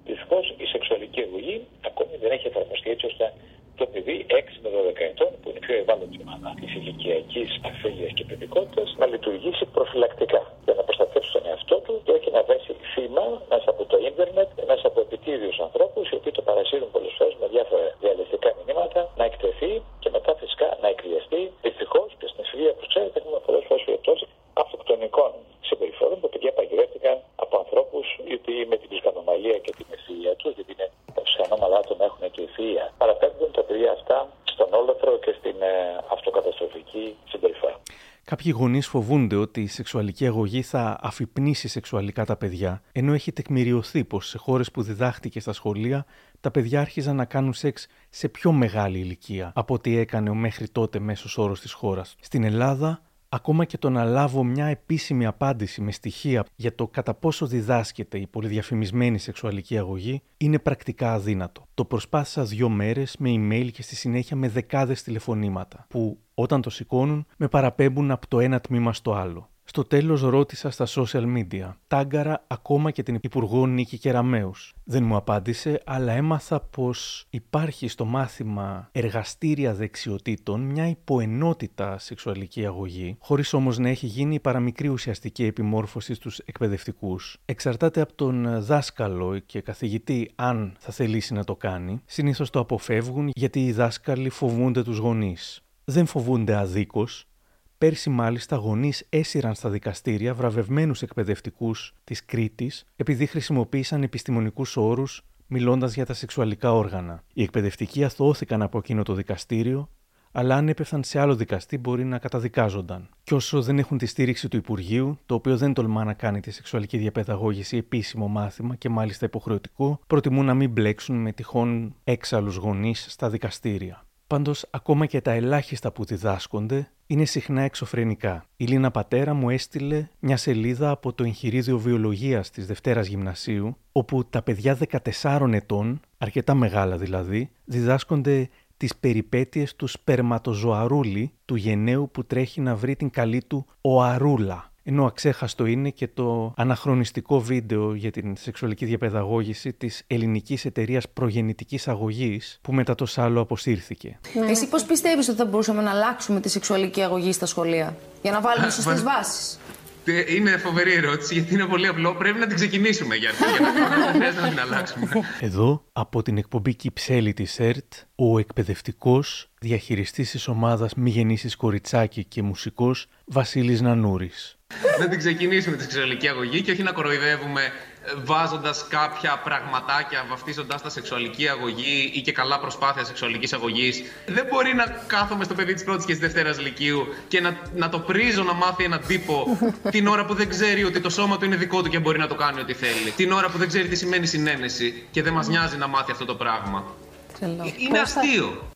δυστυχώς η σεξουαλική αγωγή ακόμη δεν έχει εφαρμοστεί έτσι ώστε το παιδί 6 με 12 ετών, που είναι πιο ευάλωτη ομάδα τη ηλικιακή αφέλεια και παιδικότητα, να λειτουργήσει προφυλακτικά για να προστατεύσει τον εαυτό του και όχι να δέσει θύμα μέσα από το ίντερνετ, μέσα από επιτίδιου ανθρώπου, οι οποίοι το παρασύρουν πολλέ φορέ με διάφορα διαλεκτικά μηνύματα, να εκτεθεί και μετά φυσικά να εκβιαστεί. Δυστυχώ και στην Συρία, όπω ξέρετε, έχουμε πολλέ φορέ περιπτώσει αυτοκτονικών συμπεριφορών που παιδιά παγιδεύτηκαν από ανθρώπου οι οποίοι με την ψυχανομαλία και την ευθεία του, γιατί είναι ψυχανόμαλά άτομα έχουν και ευθεία, παραπέμπουν τα παιδιά αυτά στον όλεθρο και στην ε, αυτοκαταστροφική συμπεριφορά. Κάποιοι γονείς φοβούνται ότι η σεξουαλική αγωγή θα αφυπνίσει σεξουαλικά τα παιδιά, ενώ έχει τεκμηριωθεί πως σε χώρες που διδάχτηκε στα σχολεία τα παιδιά άρχιζαν να κάνουν σεξ σε πιο μεγάλη ηλικία από ό,τι έκανε ο μέχρι τότε μέσος όρος της χώρας. Στην Ελλάδα, ακόμα και το να λάβω μια επίσημη απάντηση με στοιχεία για το κατά πόσο διδάσκεται η πολυδιαφημισμένη σεξουαλική αγωγή είναι πρακτικά αδύνατο. Το προσπάθησα δύο μέρες με email και στη συνέχεια με δεκάδες τηλεφωνήματα, που όταν το σηκώνουν με παραπέμπουν από το ένα τμήμα στο άλλο. Στο τέλος ρώτησα στα social media. Τάγκαρα ακόμα και την Υπουργό Νίκη Κεραμέους. Δεν μου απάντησε, αλλά έμαθα πως υπάρχει στο μάθημα εργαστήρια δεξιοτήτων μια υποενότητα σεξουαλική αγωγή, χωρίς όμως να έχει γίνει η παραμικρή ουσιαστική επιμόρφωση στους εκπαιδευτικούς. Εξαρτάται από τον δάσκαλο και καθηγητή αν θα θελήσει να το κάνει. Συνήθως το αποφεύγουν γιατί οι δάσκαλοι φοβούνται τους γονείς. Δεν φοβούνται αδίκως, Πέρσι, μάλιστα, γονείς έσυραν στα δικαστήρια βραβευμένους εκπαιδευτικούς της Κρήτης επειδή χρησιμοποίησαν επιστημονικούς όρους μιλώντας για τα σεξουαλικά όργανα. Οι εκπαιδευτικοί αθωώθηκαν από εκείνο το δικαστήριο, αλλά αν έπεφταν σε άλλο δικαστή μπορεί να καταδικάζονταν. Και όσο δεν έχουν τη στήριξη του Υπουργείου, το οποίο δεν τολμά να κάνει τη σεξουαλική διαπαιδαγώγηση επίσημο μάθημα και μάλιστα υποχρεωτικό, προτιμούν να μην μπλέξουν με τυχόν έξαλλους γονείς στα δικαστήρια. Πάντως, ακόμα και τα ελάχιστα που διδάσκονται είναι συχνά εξωφρενικά. Η Λίνα Πατέρα μου έστειλε μια σελίδα από το εγχειρίδιο βιολογίας της Δευτέρας Γυμνασίου, όπου τα παιδιά 14 ετών, αρκετά μεγάλα δηλαδή, διδάσκονται τις περιπέτειες του σπερματοζωαρούλη, του γενναίου που τρέχει να βρει την καλή του οαρούλα. Ενώ αξέχαστο είναι και το αναχρονιστικό βίντεο για την σεξουαλική διαπαιδαγώγηση της ελληνικής εταιρείας προγεννητικής αγωγής που μετά το σάλο αποσύρθηκε. Ναι. Εσύ πώς πιστεύεις ότι θα μπορούσαμε να αλλάξουμε τη σεξουαλική αγωγή στα σχολεία για να βάλουμε σωστές βάσεις; Ε, είναι φοβερή ερώτηση γιατί είναι πολύ απλό. Πρέπει να την ξεκινήσουμε για να χρειάζεται να την αλλάξουμε. Εδώ, από την εκπομπή Κυψέλη της ΕΡΤ, ο εκπαιδευτικός διαχειριστής της ομάδας Μη Γεννήσεις Κοριτσάκη και μουσικός Βασίλης Νανούρης να την ξεκινήσουμε τη σεξουαλική αγωγή και όχι να κοροϊδεύουμε ε, βάζοντας κάποια πραγματάκια, βαφτίζοντας τα σεξουαλική αγωγή ή και καλά προσπάθεια σεξουαλικής αγωγής. Δεν μπορεί να κάθομαι στο παιδί της πρώτης και της δευτέρα Λυκείου και να, να το πρίζω να μάθει έναν τύπο την ώρα που δεν ξέρει ότι το σώμα του είναι δικό του και μπορεί να το κάνει ό,τι θέλει. Την ώρα που δεν ξέρει τι σημαίνει συνένεση και δεν μας νοιάζει να μάθει αυτό το πράγμα. Είναι αστείο.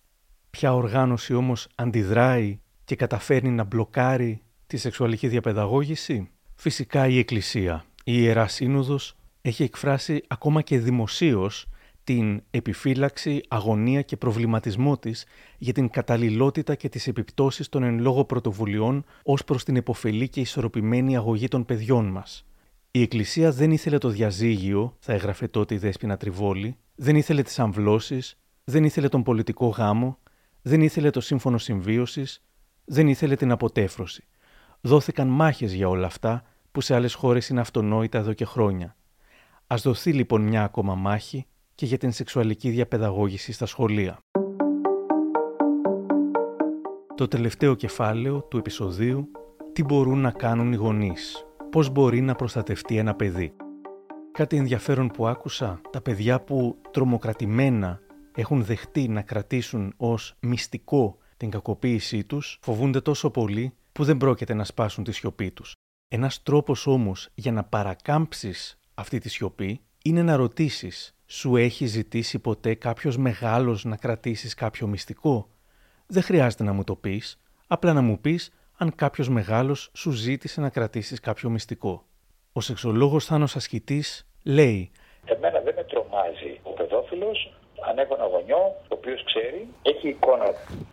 Ποια οργάνωση όμως αντιδράει και καταφέρνει να μπλοκάρει τη σεξουαλική διαπαιδαγώγηση; Φυσικά η Εκκλησία. Η Ιερά Σύνοδος έχει εκφράσει ακόμα και δημοσίως την επιφύλαξη, αγωνία και προβληματισμό της για την καταλληλότητα και τις επιπτώσεις των εν λόγω πρωτοβουλειών ως προς την εποφελή και ισορροπημένη αγωγή των παιδιών μας. Η Εκκλησία δεν ήθελε το διαζύγιο, θα έγραφε τότε η Δέσποινα Τριβόλη, δεν ήθελε τις αμβλώσεις, δεν ήθελε τον πολιτικό γάμο, δεν ήθελε το σύμφωνο συμβίωσης, δεν ήθελε την αποτέφρωση. Δόθηκαν μάχες για όλα αυτά που σε άλλες χώρες είναι αυτονόητα εδώ και χρόνια. Ας δοθεί λοιπόν μια ακόμα μάχη και για την σεξουαλική διαπαιδαγώγηση στα σχολεία. Το τελευταίο κεφάλαιο του επεισοδίου «Τι μπορούν να κάνουν οι γονείς» Πώς μπορεί να προστατευτεί ένα παιδί; Κάτι ενδιαφέρον που άκουσα, τα παιδιά που τρομοκρατημένα έχουν δεχτεί να κρατήσουν ως μυστικό την κακοποίησή τους, φοβούνται τόσο πολύ που δεν πρόκειται να σπάσουν τη σιωπή τους. Ένας τρόπος όμως για να παρακάμψεις αυτή τη σιωπή είναι να ρωτήσεις «Σου έχει ζητήσει ποτέ κάποιος μεγάλος να κρατήσεις κάποιο μυστικό» Δεν χρειάζεται να μου το πεις, απλά να μου πεις αν κάποιος μεγάλος σου ζήτησε να κρατήσεις κάποιο μυστικό. Ο σεξολόγος Θάνος Ασκητής λέει «Εμένα δεν με τρομάζει ο παιδόφιλος Αν έχω ένα γονιό, ο οποίος ξέρει, έχει εικόνα,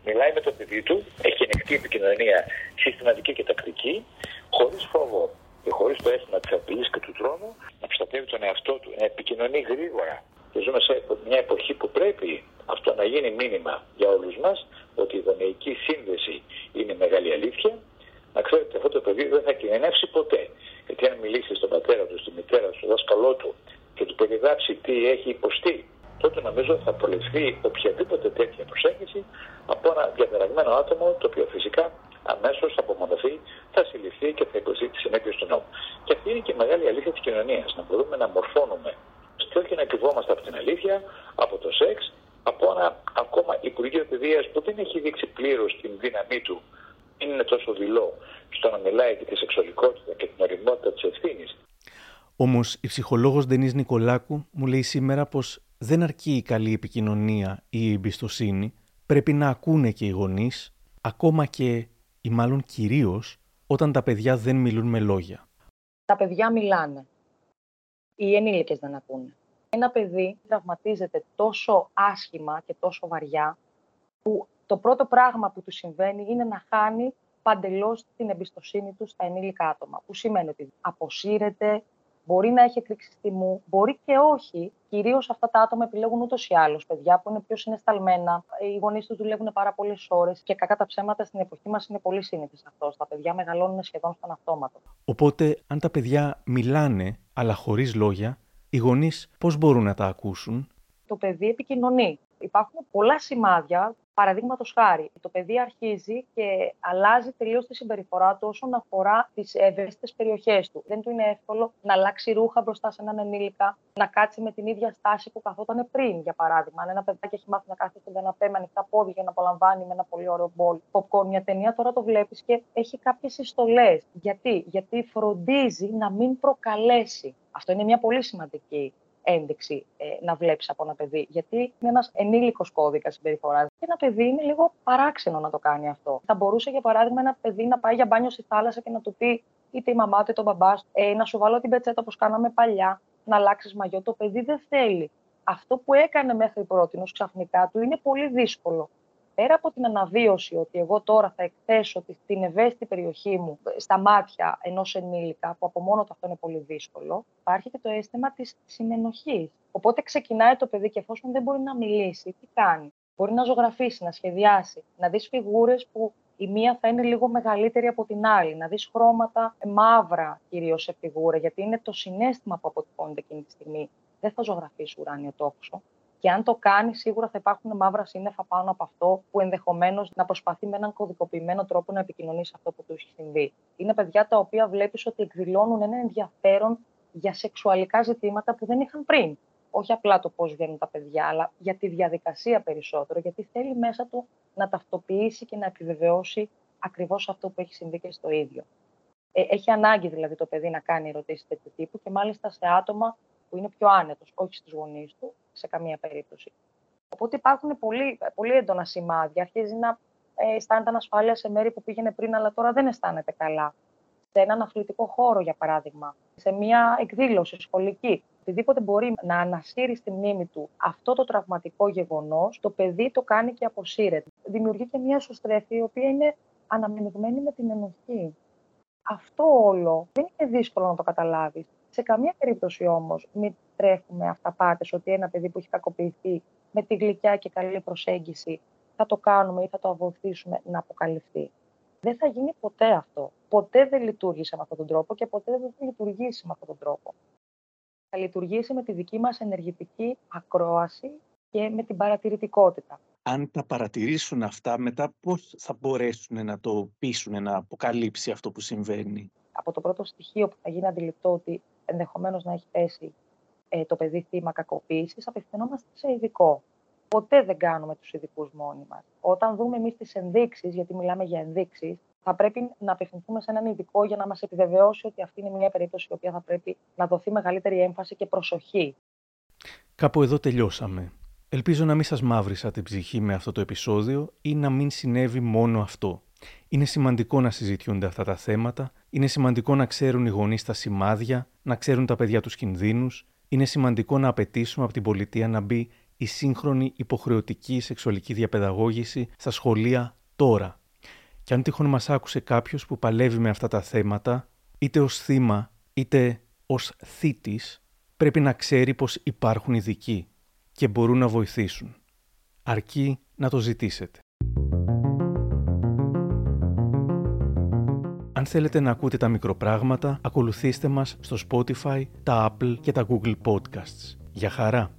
μιλάει με το παιδί του, έχει ανοιχτή επικοινωνία συστηματική και τακτική, χωρίς φόβο και χωρίς το αίσθημα της απειλής και του τρόμου, να προστατεύει τον εαυτό του, να επικοινωνεί γρήγορα. Και ζούμε σε μια εποχή που πρέπει αυτό να γίνει μήνυμα για όλους μας, ότι η γονεϊκή σύνδεση είναι μεγάλη αλήθεια. Να ξέρετε ότι αυτό το παιδί δεν θα κινδυνεύσει ποτέ. Γιατί αν μιλήσει στον πατέρα του, στη μητέρα του, στον δάσκαλό του και του περιγράψει τι έχει υποστεί, τότε νομίζω θα προληφθεί οποιαδήποτε τέτοια προσέγγιση από ένα διαδραγμένο άτομο, το οποίο φυσικά αμέσως θα απομονωθεί, θα συλληφθεί και θα υποστεί τις συνέπειες του νόμου. Και αυτή είναι και η μεγάλη αλήθεια της κοινωνίας. Να μπορούμε να μορφώνουμε και όχι να κρυβόμαστε από την αλήθεια, από το σεξ, από ένα ακόμα Υπουργείο Παιδείας που δεν έχει δείξει πλήρως την δύναμή του, δεν είναι τόσο δειλό στο να μιλάει για τη σεξουαλικότητα και την οριμότητα της ευθύνης. Όμως η ψυχολόγος Ντενής Νικολάκου μου λέει σήμερα πως δεν αρκεί η καλή επικοινωνία ή η εμπιστοσύνη, πρέπει να ακούνε και οι γονείς, ακόμα και ή μάλλον κυρίως όταν τα παιδιά δεν μιλούν με λόγια. Τα παιδιά μιλάνε. Οι ενήλικες δεν ακούνε. Ένα παιδί τραυματίζεται τόσο άσχημα και τόσο βαριά που το πρώτο πράγμα που του συμβαίνει είναι να χάνει παντελώς την εμπιστοσύνη του στα ενήλικα άτομα. Που σημαίνει ότι αποσύρεται, Μπορεί να έχει εκρήξει τιμού, μπορεί και όχι. Κυρίως αυτά τα άτομα επιλέγουν ούτως ή άλλως παιδιά που είναι πιο συναισθαλμένα. Οι γονείς τους δουλεύουν πάρα πολλές ώρες και κακά τα ψέματα στην εποχή μας είναι πολύ σύνηθες αυτό. Τα παιδιά μεγαλώνουν σχεδόν στον αυτόματο. Οπότε, αν τα παιδιά μιλάνε, αλλά χωρίς λόγια, οι γονείς πώς μπορούν να τα ακούσουν; Το παιδί επικοινωνεί. Υπάρχουν πολλά σημάδια Παραδείγματος χάρη, το παιδί αρχίζει και αλλάζει τελείως τη συμπεριφορά του όσον αφορά τις ευαίσθητες περιοχές του. Δεν του είναι εύκολο να αλλάξει ρούχα μπροστά σε έναν ενήλικα, να κάτσει με την ίδια στάση που καθόταν πριν, για παράδειγμα. Αν ένα παιδάκι έχει μάθει να κάθεται στον καναπέ με ανοιχτά πόδια για να απολαμβάνει με ένα πολύ ωραίο μπολ popcorn, μια ταινία τώρα το βλέπεις και έχει κάποιες συστολές. Γιατί; Γιατί φροντίζει να μην προκαλέσει. Αυτό είναι μια πολύ σημαντική ένδειξη ε, να βλέπεις από ένα παιδί. Γιατί είναι ένας ενήλικος κώδικας συμπεριφοράς. Και ένα παιδί είναι λίγο παράξενο να το κάνει αυτό. Θα μπορούσε, για παράδειγμα, ένα παιδί να πάει για μπάνιο στη θάλασσα και να του πει είτε η μαμά είτε ο μπαμπάς, ε, να σου βάλω την πετσέτα όπως κάναμε παλιά, να αλλάξεις μαγιό. Το παιδί δεν θέλει. Αυτό που έκανε μέχρι πρώτη ξαφνικά του είναι πολύ δύσκολο πέρα από την αναβίωση ότι εγώ τώρα θα εκθέσω την ευαίσθητη περιοχή μου στα μάτια ενός ενήλικα, που από μόνο του αυτό είναι πολύ δύσκολο, υπάρχει και το αίσθημα της συνενοχής. Οπότε ξεκινάει το παιδί και εφόσον δεν μπορεί να μιλήσει, τι κάνει; Μπορεί να ζωγραφίσει, να σχεδιάσει, να δεις φιγούρες που η μία θα είναι λίγο μεγαλύτερη από την άλλη, να δεις χρώματα μαύρα κυρίως σε φιγούρα, γιατί είναι το συνέστημα που αποτυπώνεται εκείνη τη στιγμή. Δεν θα ζωγραφίσει ουράνιο τόξο. Και αν το κάνει, σίγουρα θα υπάρχουν μαύρα σύννεφα πάνω από αυτό που ενδεχομένως να προσπαθεί με έναν κωδικοποιημένο τρόπο να επικοινωνήσει αυτό που του έχει συμβεί. Είναι παιδιά τα οποία βλέπεις ότι εκδηλώνουν ένα ενδιαφέρον για σεξουαλικά ζητήματα που δεν είχαν πριν. Όχι απλά το πώς βγαίνουν τα παιδιά, αλλά για τη διαδικασία περισσότερο, γιατί θέλει μέσα του να ταυτοποιήσει και να επιβεβαιώσει ακριβώς αυτό που έχει συμβεί και στο ίδιο. Ε, έχει ανάγκη δηλαδή το παιδί να κάνει ερωτήσεις τέτοιου τύπου και μάλιστα σε άτομα που είναι πιο άνετος, όχι στους γονείς του, σε καμία περίπτωση. Οπότε υπάρχουν πολύ, πολύ έντονα σημάδια. Αρχίζει να ε, αισθάνεται ανασφάλεια σε μέρη που πήγαινε πριν, αλλά τώρα δεν αισθάνεται καλά. Σε έναν αθλητικό χώρο, για παράδειγμα, σε μια εκδήλωση σχολική. Οτιδήποτε μπορεί να ανασύρει στη μνήμη του αυτό το τραυματικό γεγονός, το παιδί το κάνει και αποσύρεται. Δημιουργεί και μια εσωστρέφη, η οποία είναι αναμειγμένη με την ενοχή. Αυτό όλο δεν είναι δύσκολο να το καταλάβεις. Σε καμία περίπτωση όμως μην τρέχουμε αυταπάτες ότι ένα παιδί που έχει κακοποιηθεί με τη γλυκιά και καλή προσέγγιση θα το κάνουμε ή θα το βοηθήσουμε να αποκαλυφθεί. Δεν θα γίνει ποτέ αυτό. Ποτέ δεν λειτουργήσε με αυτόν τον τρόπο και ποτέ δεν θα λειτουργήσει με αυτόν τον τρόπο. Θα λειτουργήσει με τη δική μας ενεργητική ακρόαση και με την παρατηρητικότητα. Αν τα παρατηρήσουν αυτά, μετά πώς θα μπορέσουν να το πείσουν να αποκαλύψει αυτό που συμβαίνει; Από το πρώτο στοιχείο που θα γίνει αντιληπτό ότι ενδεχομένως να έχει πέσει ε, το παιδί θύμα κακοποίησης, απευθυνόμαστε σε ειδικό. Ποτέ δεν κάνουμε τους ειδικούς μόνοι μας. Όταν δούμε εμείς τις ενδείξεις, γιατί μιλάμε για ενδείξεις, θα πρέπει να απευθυνθούμε σε έναν ειδικό για να μας επιβεβαιώσει ότι αυτή είναι μια περίπτωση η οποία θα πρέπει να δοθεί μεγαλύτερη έμφαση και προσοχή. Κάπου εδώ τελειώσαμε. Ελπίζω να μην σας μαύρισα την ψυχή με αυτό το επεισόδιο ή να μην συνέβη μόνο αυτό. Είναι σημαντικό να συζητιούνται αυτά τα θέματα, είναι σημαντικό να ξέρουν οι γονείς τα σημάδια, να ξέρουν τα παιδιά τους κινδύνους, είναι σημαντικό να απαιτήσουμε από την πολιτεία να μπει η σύγχρονη υποχρεωτική σεξουαλική διαπαιδαγώγηση στα σχολεία τώρα. Και αν τυχόν μας άκουσε κάποιος που παλεύει με αυτά τα θέματα, είτε ως θύμα είτε ως θήτης, πρέπει να ξέρει πως υπάρχουν ειδικοί και μπορούν να βοηθήσουν. Αρκεί να το ζητήσετε. Αν θέλετε να ακούτε τα μικροπράγματα, ακολουθήστε μας στο Spotify, τα Apple και τα Google Podcasts. Για χαρά!